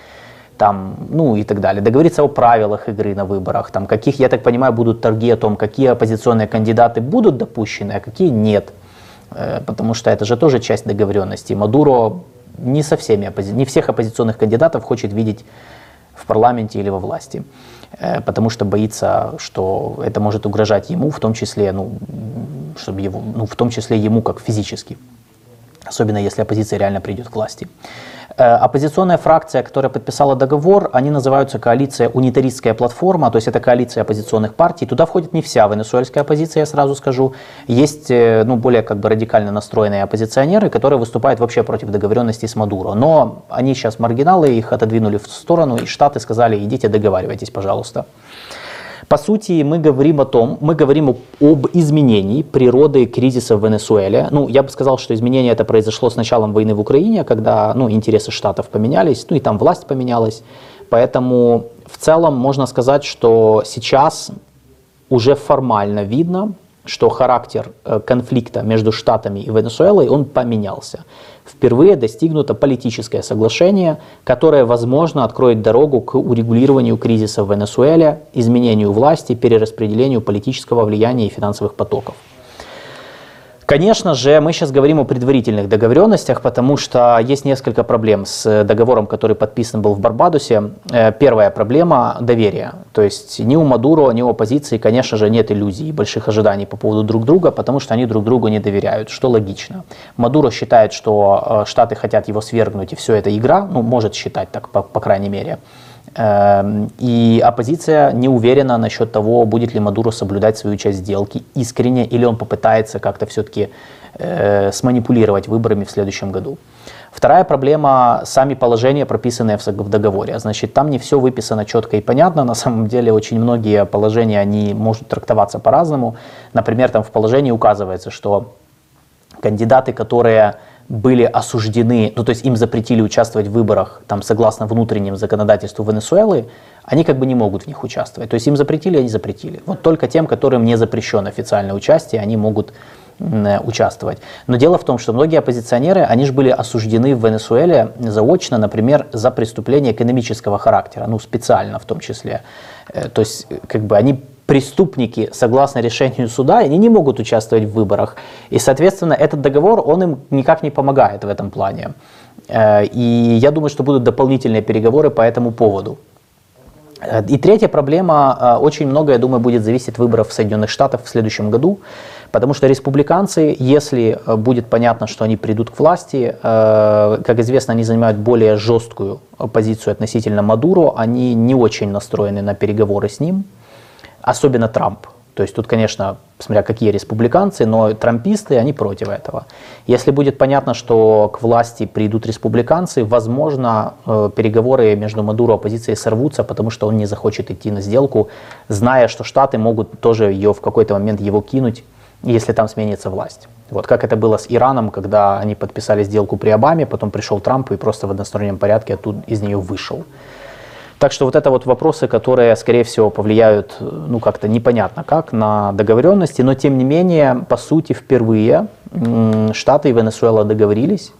Speaker 1: там, ну и так далее. Договориться о правилах игры на выборах, там, каких, я так понимаю, будут торги о том, какие оппозиционные кандидаты будут допущены, а какие нет. Э, потому что это же тоже часть договоренности. Мадуро не со всеми, не всех оппозиционных кандидатов хочет видеть в парламенте или во власти, э, потому что боится, что это может угрожать ему, в том числе, ну, чтобы его, ну, в том числе ему как физически, особенно если оппозиция реально придет к власти. Э, оппозиционная фракция, которая подписала договор, они называются коалиция «Унитаристская платформа», то есть это коалиция оппозиционных партий. Туда входит не вся венесуэльская оппозиция, я сразу скажу. Есть э, ну, более как бы радикально настроенные оппозиционеры, которые выступают вообще против договоренности с Мадуро. Но они сейчас маргиналы, их отодвинули в сторону, и Штаты сказали, идите договаривайтесь, пожалуйста. По сути, мы говорим о том, мы говорим об изменении природы кризиса в Венесуэле. Ну, я бы сказал, что изменение это произошло с началом войны в Украине, когда ну, интересы штатов поменялись, ну и там власть поменялась. Поэтому в целом можно сказать, что сейчас уже формально видно, что характер э, конфликта между Штатами и Венесуэлой, он поменялся. Впервые достигнуто политическое соглашение, которое, возможно, откроет дорогу к урегулированию кризиса в Венесуэле, изменению власти, перераспределению политического влияния и финансовых потоков. Конечно же, мы сейчас говорим о предварительных договоренностях, потому что есть несколько проблем с договором, который подписан был в Барбадосе. Э, первая проблема – доверие. То есть ни у Мадуро, ни у оппозиции, конечно же, нет иллюзий и больших ожиданий по поводу друг друга, потому что они друг другу не доверяют, что логично. Мадуро считает, что э, Штаты хотят его свергнуть, и все это игра, ну, может считать так, по, по крайней мере. Эм, и оппозиция не уверена насчет того, будет ли Мадуро соблюдать свою часть сделки искренне, или он попытается как-то все-таки э, сманипулировать выборами в следующем году. Вторая проблема – сами положения, прописанные в договоре. Значит, там не все выписано четко и понятно. На самом деле очень многие положения, они могут трактоваться по-разному. Например, там в положении указывается, что кандидаты, которые были осуждены, ну то есть им запретили участвовать в выборах, там согласно внутреннему законодательству Венесуэлы, они как бы не могут в них участвовать. То есть им запретили, они запретили. Вот только тем, которым не запрещено официальное участие, они могут э, участвовать. Но дело в том, что многие оппозиционеры, они же были осуждены в Венесуэле заочно, например, за преступления экономического характера, ну специально в том числе. Э, то есть как бы они преступники, согласно решению суда, они не могут участвовать в выборах. И, соответственно, этот договор, он им никак не помогает в этом плане. Э, и я думаю, что будут дополнительные переговоры по этому поводу. Э, и третья проблема, э, очень много, я думаю, будет зависеть от выборов Соединенных Штатах в следующем году, потому что республиканцы, если будет понятно, что они придут к власти, как известно, они занимают более жесткую позицию относительно Мадуро, они не очень настроены на переговоры с ним, особенно Трамп. То есть тут, конечно, смотря какие республиканцы, но трамписты, они против этого. Если будет понятно, что к власти придут республиканцы, возможно, э, переговоры между Мадуро и оппозицией сорвутся, потому что он не захочет идти на сделку, зная, что Штаты могут тоже ее в какой-то момент его кинуть, если там сменится власть. Вот как это было с Ираном, когда они подписали сделку при Обаме, потом пришел Трамп и просто в одностороннем порядке оттуда из нее вышел. Так что вот это вот вопросы, которые, скорее всего, повлияют, ну, как-то непонятно как, на договоренности, но тем не менее, по сути, впервые Штаты и Венесуэла договорились.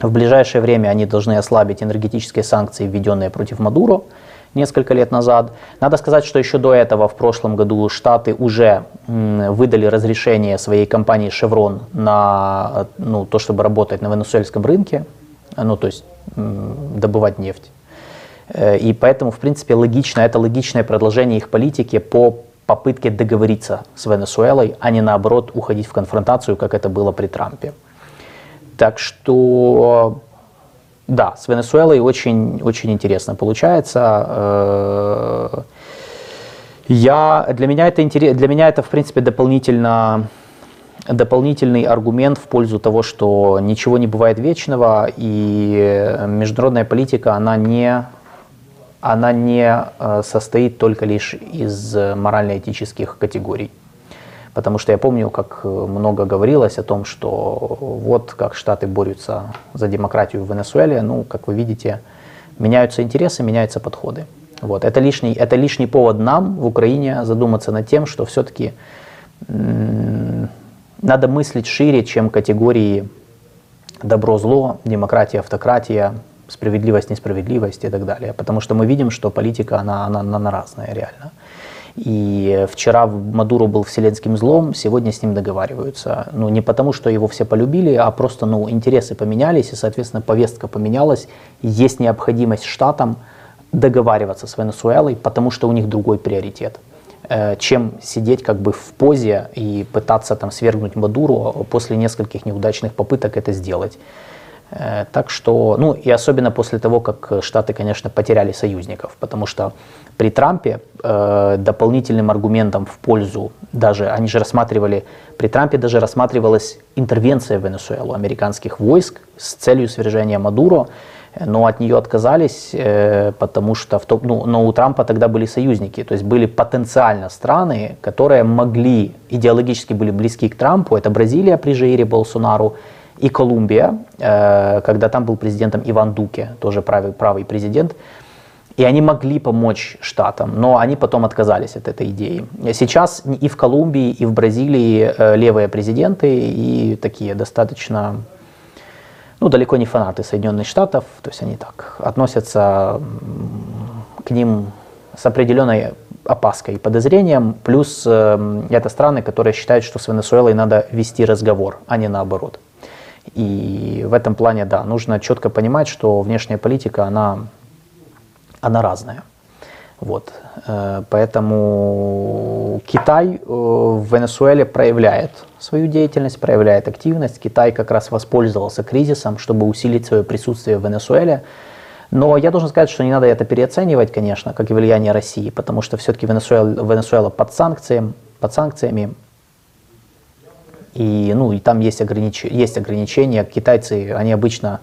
Speaker 1: В ближайшее время они должны ослабить энергетические санкции, введенные против Мадуро несколько лет назад. Надо сказать, что еще до этого, в прошлом году, Штаты уже выдали разрешение своей компании Chevron на ну, то, чтобы работать на венесуэльском рынке, ну, то есть добывать нефть. Э, и поэтому, в принципе, логично, это логичное продолжение их политики по попытке договориться с Венесуэлой, а не наоборот уходить в конфронтацию, как это было при Трампе. Так что, да, с Венесуэлой очень, очень интересно получается. Э, я, для, меня это, для меня это, в принципе, дополнительно дополнительный аргумент в пользу того, что ничего не бывает вечного, и международная политика, она не она не э, состоит только лишь из морально-этических категорий. Потому что я помню, как много говорилось о том, что вот как Штаты борются за демократию в Венесуэле. Ну, как вы видите, меняются интересы, меняются подходы. Вот. Это, лишний, это лишний повод нам в Украине задуматься над тем, что все-таки надо мыслить шире, чем категории добро-зло, демократия, автократия, справедливость, несправедливость и так далее. Потому что мы видим, что политика, она, она, она разная реально. И вчера Мадуро был вселенским злом, сегодня с ним договариваются. Ну, не потому, что его все полюбили, а просто ну, интересы поменялись, и, соответственно, повестка поменялась. Есть необходимость штатам договариваться с Венесуэлой, потому что у них другой приоритет э, чем сидеть как бы в позе и пытаться там свергнуть Мадуру после нескольких неудачных попыток это сделать. Э, так что, ну и особенно после того, как Штаты, конечно, потеряли союзников, потому что при Трампе э, дополнительным аргументом в пользу, даже они же рассматривали, при Трампе даже рассматривалась интервенция в Венесуэлу американских войск с целью свержения Мадуро, но от нее отказались, э, потому что в топ, ну, но у Трампа тогда были союзники, то есть были потенциально страны, которые могли, идеологически были близки к Трампу, это Бразилия при Жаире Болсонару, и Колумбия, э, когда там был президентом Иван Дуке, тоже правый, правый президент, и они могли помочь штатам, но они потом отказались от этой идеи. Сейчас и в Колумбии, и в Бразилии э, левые президенты и такие достаточно, ну, далеко не фанаты Соединенных Штатов, то есть они так относятся к ним с определенной опаской и подозрением, плюс э, это страны, которые считают, что с Венесуэлой надо вести разговор, а не наоборот. И в этом плане, да, нужно четко понимать, что внешняя политика, она, она разная. Вот. Э, поэтому Китай э, в Венесуэле проявляет свою деятельность, проявляет активность. Китай как раз воспользовался кризисом, чтобы усилить свое присутствие в Венесуэле. Но я должен сказать, что не надо это переоценивать, конечно, как и влияние России, потому что все-таки Венесуэла, Венесуэла под, санкциями, под санкциями, и, ну, и там есть, огранич... есть ограничения. Китайцы, они обычно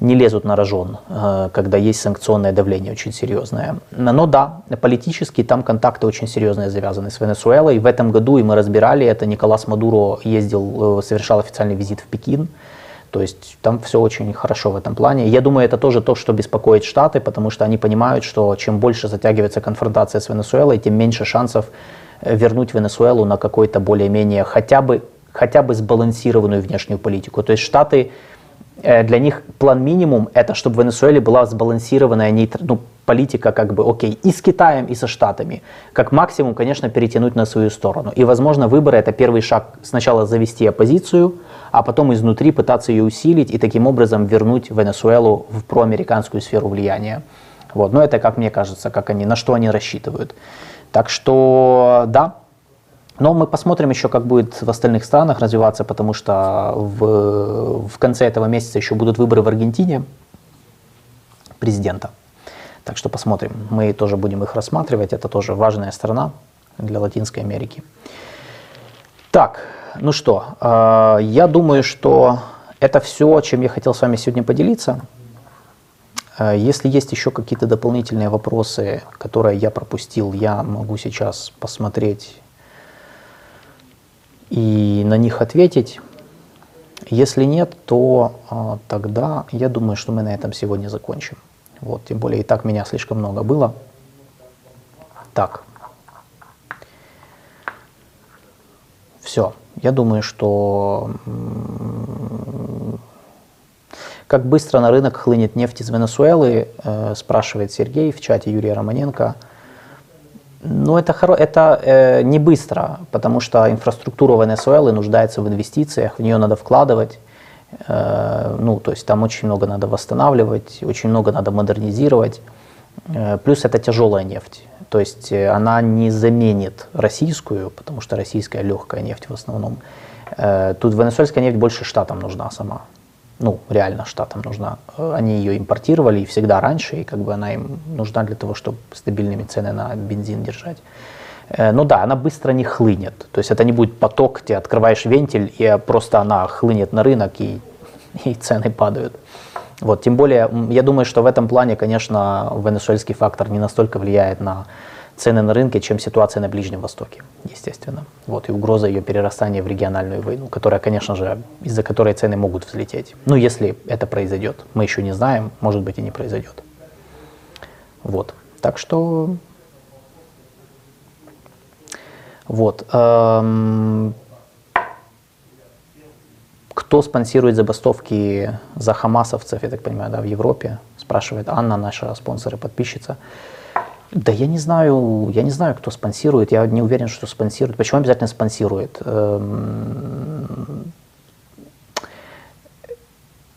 Speaker 1: не лезут на рожон, э, когда есть санкционное давление очень серьезное. Но да, политически там контакты очень серьезные завязаны с Венесуэлой. В этом году, и мы разбирали это, Николас Мадуро ездил, э, совершал официальный визит в Пекин. То есть там все очень хорошо в этом плане. Я думаю, это тоже то, что беспокоит Штаты, потому что они понимают, что чем больше затягивается конфронтация с Венесуэлой, тем меньше шансов э, вернуть Венесуэлу на какой-то более-менее хотя бы хотя бы сбалансированную внешнюю политику. То есть Штаты, э, для них план минимум это, чтобы в Венесуэле была сбалансированная нейтр... ну, политика как бы окей и с Китаем, и со Штатами. Как максимум, конечно, перетянуть на свою сторону. И, возможно, выборы это первый шаг сначала завести оппозицию, а потом изнутри пытаться ее усилить и таким образом вернуть Венесуэлу в проамериканскую сферу влияния. Вот. Но это, как мне кажется, как они, на что они рассчитывают. Так что, да, но мы посмотрим еще, как будет в остальных странах развиваться, потому что в, в конце этого месяца еще будут выборы в Аргентине президента. Так что посмотрим. Мы тоже будем их рассматривать. Это тоже важная страна для Латинской Америки. Так, ну что, э, я думаю, что это все, чем я хотел с вами сегодня поделиться. Э, если есть еще какие-то дополнительные вопросы, которые я пропустил, я могу сейчас посмотреть и на них ответить. Если нет, то а, тогда я думаю, что мы на этом сегодня закончим. Вот, тем более и так меня слишком много было. Так. Все. Я думаю, что как быстро на рынок хлынет нефть из Венесуэлы, э, спрашивает Сергей в чате Юрия Романенко. Ну, это, хоро... это э, не быстро, потому что инфраструктура Венесуэлы нуждается в инвестициях, в нее надо вкладывать. Э, ну, то есть там очень много надо восстанавливать, очень много надо модернизировать. Э, плюс это тяжелая нефть. То есть э, она не заменит российскую, потому что российская легкая нефть в основном. Э, тут венесуэльская нефть больше штатам нужна сама ну, реально штатам нужна. Они ее импортировали и всегда раньше, и как бы она им нужна для того, чтобы стабильными цены на бензин держать. Э, ну да, она быстро не хлынет. То есть это не будет поток, ты открываешь вентиль, и просто она хлынет на рынок, и, и цены падают. Вот, тем более, я думаю, что в этом плане, конечно, венесуэльский фактор не настолько влияет на цены на рынке, чем ситуация на Ближнем Востоке, естественно. Вот, и угроза ее перерастания в региональную войну, которая, конечно же, из-за которой цены могут взлететь. Ну, если это произойдет. Мы еще не знаем, может быть и не произойдет. Вот. Так что... Вот. Эм... Кто спонсирует забастовки за хамасовцев, я так понимаю, да, в Европе? Спрашивает Анна, наша спонсор и подписчица. Да я не знаю, я не знаю, кто спонсирует, я не уверен, что спонсирует. Почему обязательно спонсирует? Эм,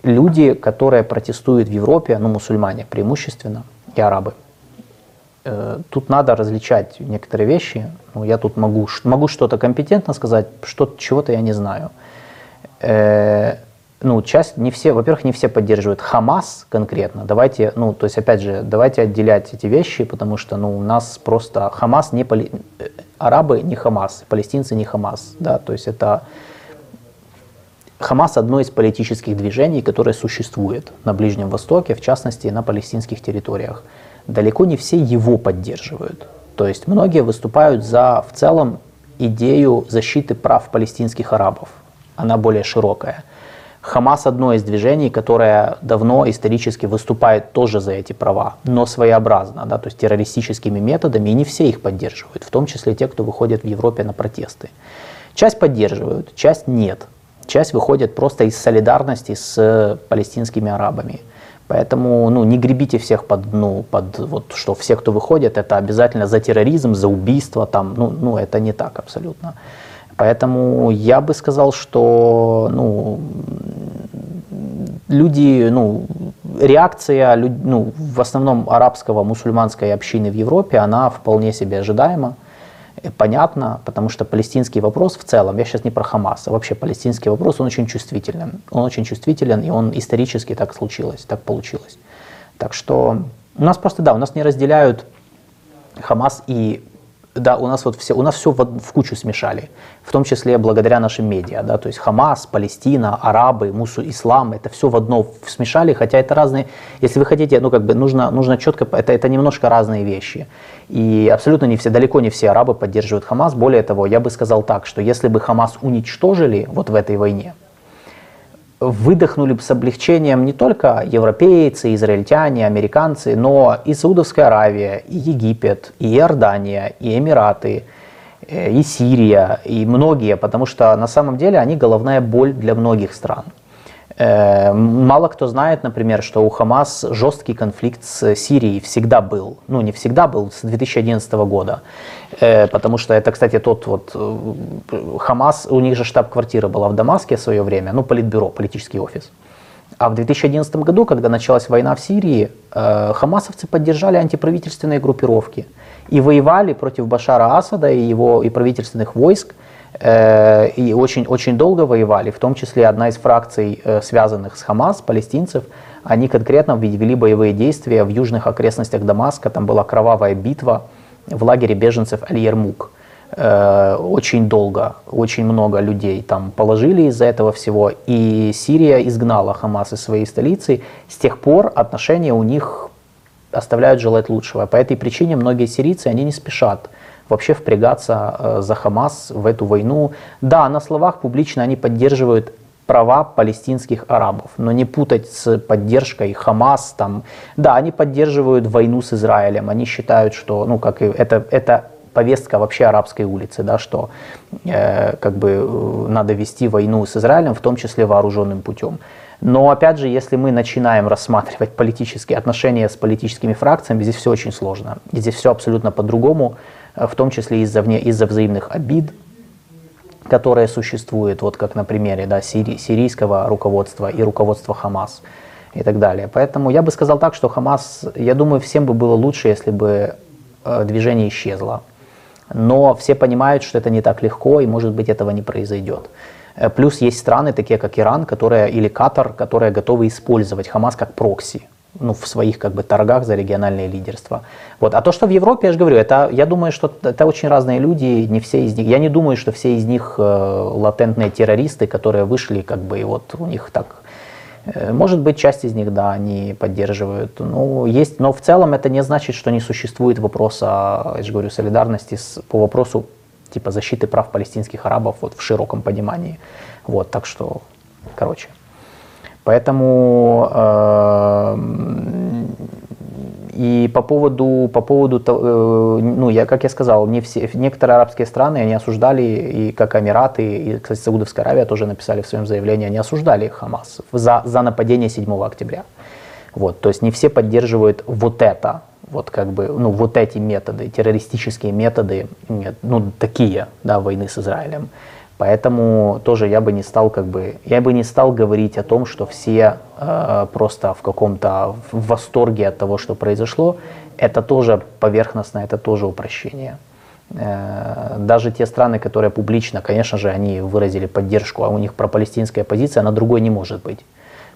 Speaker 1: люди, которые протестуют в Европе, ну, мусульмане преимущественно, и арабы, Э, тут надо различать некоторые вещи. Ну, я тут могу, могу что-то компетентно сказать, что чего-то я не знаю. Ну, часть, не все, во-первых, не все поддерживают Хамас конкретно. Давайте, ну, то есть, опять же, давайте отделять эти вещи, потому что, ну, у нас просто Хамас не, поли... Э, арабы не Хамас, палестинцы не Хамас, да, то есть это Хамас одно из политических движений, которое существует на Ближнем Востоке, в частности, на палестинских территориях. Далеко не все его поддерживают. То есть многие выступают за, в целом, идею защиты прав палестинских арабов. Она более широкая. Хамас одно из движений, которое давно исторически выступает тоже за эти права, но своеобразно, да, то есть террористическими методами, и не все их поддерживают, в том числе те, кто выходит в Европе на протесты. Часть поддерживают, часть нет. Часть выходит просто из солидарности с палестинскими арабами. Поэтому ну, не гребите всех под, ну, под вот, что все, кто выходит, это обязательно за терроризм, за убийство, там, ну, ну, это не так абсолютно. Поэтому я бы сказал, что ну, люди, ну, реакция ну, в основном арабского мусульманской общины в Европе, она вполне себе ожидаема, понятна, потому что палестинский вопрос в целом, я сейчас не про Хамас, а вообще палестинский вопрос, он очень чувствителен. Он очень чувствителен, и он исторически так случилось, так получилось. Так что у нас просто, да, у нас не разделяют Хамас и да, у нас вот все, у нас все в, в кучу смешали, в том числе благодаря нашим медиа, да, то есть Хамас, Палестина, арабы, мусу, ислам, это все в одно смешали, хотя это разные, если вы хотите, ну как бы нужно, нужно четко, это, это немножко разные вещи. И абсолютно не все, далеко не все арабы поддерживают Хамас, более того, я бы сказал так, что если бы Хамас уничтожили вот в этой войне, выдохнули бы с облегчением не только европейцы, израильтяне, американцы, но и Саудовская Аравия, и Египет, и Иордания, и Эмираты, э, и Сирия, и многие, потому что на самом деле они головная боль для многих стран. Э, мало кто знает, например, что у Хамас жесткий конфликт с Сирией всегда был. Ну, не всегда был, с 2011 года. Э, потому что это, кстати, тот вот э, Хамас, у них же штаб-квартира была в Дамаске в свое время, ну, политбюро, политический офис. А в 2011 году, когда началась война в Сирии, хамасовцы поддержали антиправительственные группировки и воевали против Башара Асада и его и правительственных войск, и очень, очень долго воевали, в том числе одна из фракций, э, связанных с Хамас, палестинцев, они конкретно вели боевые действия в южных окрестностях Дамаска, там была кровавая битва в лагере беженцев Аль-Ярмук. Э, очень долго, очень много людей там положили из-за этого всего, и Сирия изгнала Хамас из своей столицы. С тех пор отношения у них оставляют желать лучшего. По этой причине многие сирийцы, они не спешат вообще впрягаться э, за Хамас в эту войну. Да, на словах публично они поддерживают права палестинских арабов, но не путать с поддержкой Хамас. Там, да, они поддерживают войну с Израилем, они считают, что ну, как это, это повестка вообще арабской улицы, да, что э, как бы э, надо вести войну с Израилем, в том числе вооруженным путем. Но опять же, если мы начинаем рассматривать политические отношения с политическими фракциями, здесь все очень сложно. Здесь все абсолютно по-другому. Э, в том числе из-за из взаимных обид, которые существуют, вот как на примере да, сири, сирийского руководства и руководства Хамас и так далее. Поэтому я бы сказал так, что Хамас, я думаю, всем бы было лучше, если бы э, движение исчезло. Но все понимают, что это не так легко, и, может быть, этого не произойдет. Э, плюс есть страны, такие как Иран, которые, или Катар, которые готовы использовать Хамас как прокси ну, в своих как бы торгах за региональное лидерство. Вот. А то, что в Европе, я же говорю, это, я думаю, что это очень разные люди, не все из них, я не думаю, что все из них э, латентные террористы, которые вышли, как бы, и вот у них так, э, может быть, часть из них, да, они поддерживают, ну, есть, но в целом это не значит, что не существует вопроса, я же говорю, солидарности с, по вопросу типа защиты прав палестинских арабов вот в широком понимании. Вот, так что, короче. Поэтому э, и по поводу, по поводу э, ну, я, как я сказал, не все, некоторые арабские страны, они осуждали, и как Эмираты, и, кстати, Саудовская Аравия тоже написали в своем заявлении, они осуждали Хамас за, за нападение 7 октября. Вот, то есть не все поддерживают вот это, вот как бы, ну, вот эти методы, террористические методы, ну, такие, да, войны с Израилем. Поэтому тоже я бы не стал как бы, я бы не стал говорить о том, что все э, просто в каком-то в восторге от того, что произошло. Это тоже поверхностно, это тоже упрощение. Э, даже те страны, которые публично, конечно же, они выразили поддержку, а у них пропалестинская позиция, она другой не может быть.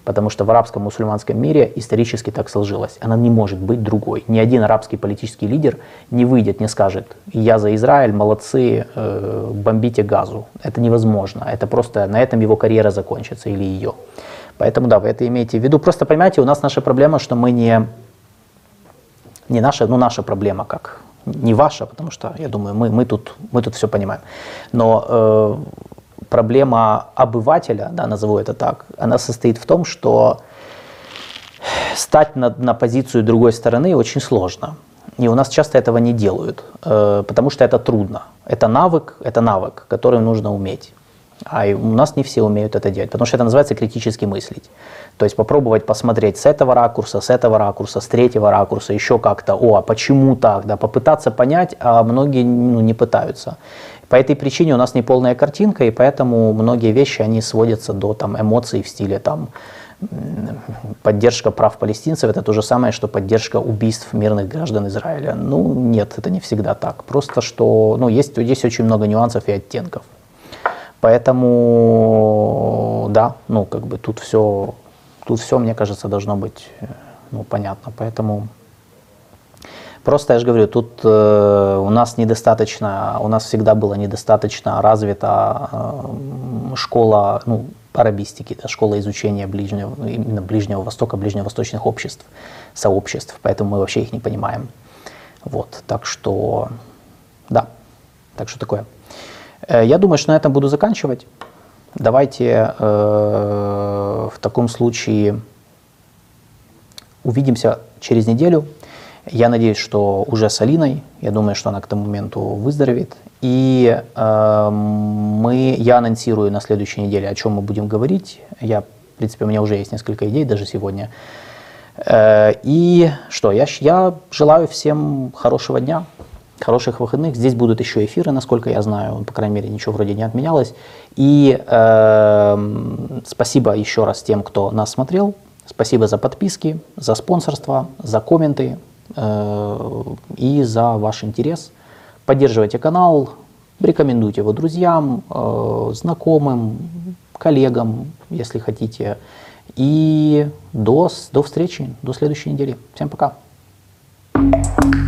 Speaker 1: Потому что в арабском мусульманском мире исторически так сложилось. Она не может быть другой. Ни один арабский политический лидер не выйдет, не скажет, я за Израиль, молодцы, э, бомбите газу. Это невозможно. Это просто на этом его карьера закончится или ее. Поэтому да, вы это имеете в виду. Просто понимаете, у нас наша проблема, что мы не, не наша, ну наша проблема как не ваша, потому что, я думаю, мы, мы, тут, мы тут все понимаем. Но э, проблема обывателя, да, назову это так, она состоит в том, что стать на, на позицию другой стороны очень сложно. И у нас часто этого не делают, э, потому что это трудно. Это навык, это навык, который нужно уметь. А у нас не все умеют это делать, потому что это называется критически мыслить. То есть попробовать посмотреть с этого ракурса, с этого ракурса, с третьего ракурса, еще как-то, о, а почему так, да, попытаться понять, а многие ну, не пытаются. По этой причине у нас не полная картинка, и поэтому многие вещи, они сводятся до там, эмоций в стиле там, поддержка прав палестинцев это то же самое, что поддержка убийств мирных граждан Израиля. Ну, нет, это не всегда так. Просто что, ну, есть, есть очень много нюансов и оттенков. Поэтому, да, ну, как бы тут все Тут все, мне кажется, должно быть э, ну, понятно. Поэтому просто, я же говорю, тут э, у нас недостаточно, у нас всегда была недостаточно развита э, школа, ну, арабистики, да, школа изучения ближнего, именно Ближнего Востока, ближневосточных обществ, сообществ, поэтому мы вообще их не понимаем. Вот, так что, да, так что такое. Э, я думаю, что на этом буду заканчивать. Давайте э, в таком случае увидимся через неделю. Я надеюсь, что уже с Алиной. Я думаю, что она к тому моменту выздоровеет. И э, мы, я анонсирую на следующей неделе, о чем мы будем говорить. Я, в принципе, у меня уже есть несколько идей, даже сегодня. Э, и что, я, я желаю всем хорошего дня хороших выходных. Здесь будут еще эфиры, насколько я знаю, по крайней мере, ничего вроде не отменялось. И э, спасибо еще раз тем, кто нас смотрел. Спасибо за подписки, за спонсорство, за комменты Э, и за ваш интерес. Поддерживайте канал, рекомендуйте его друзьям, э, знакомым, коллегам, если хотите. И до, до встречи, до следующей недели. Всем пока. thank you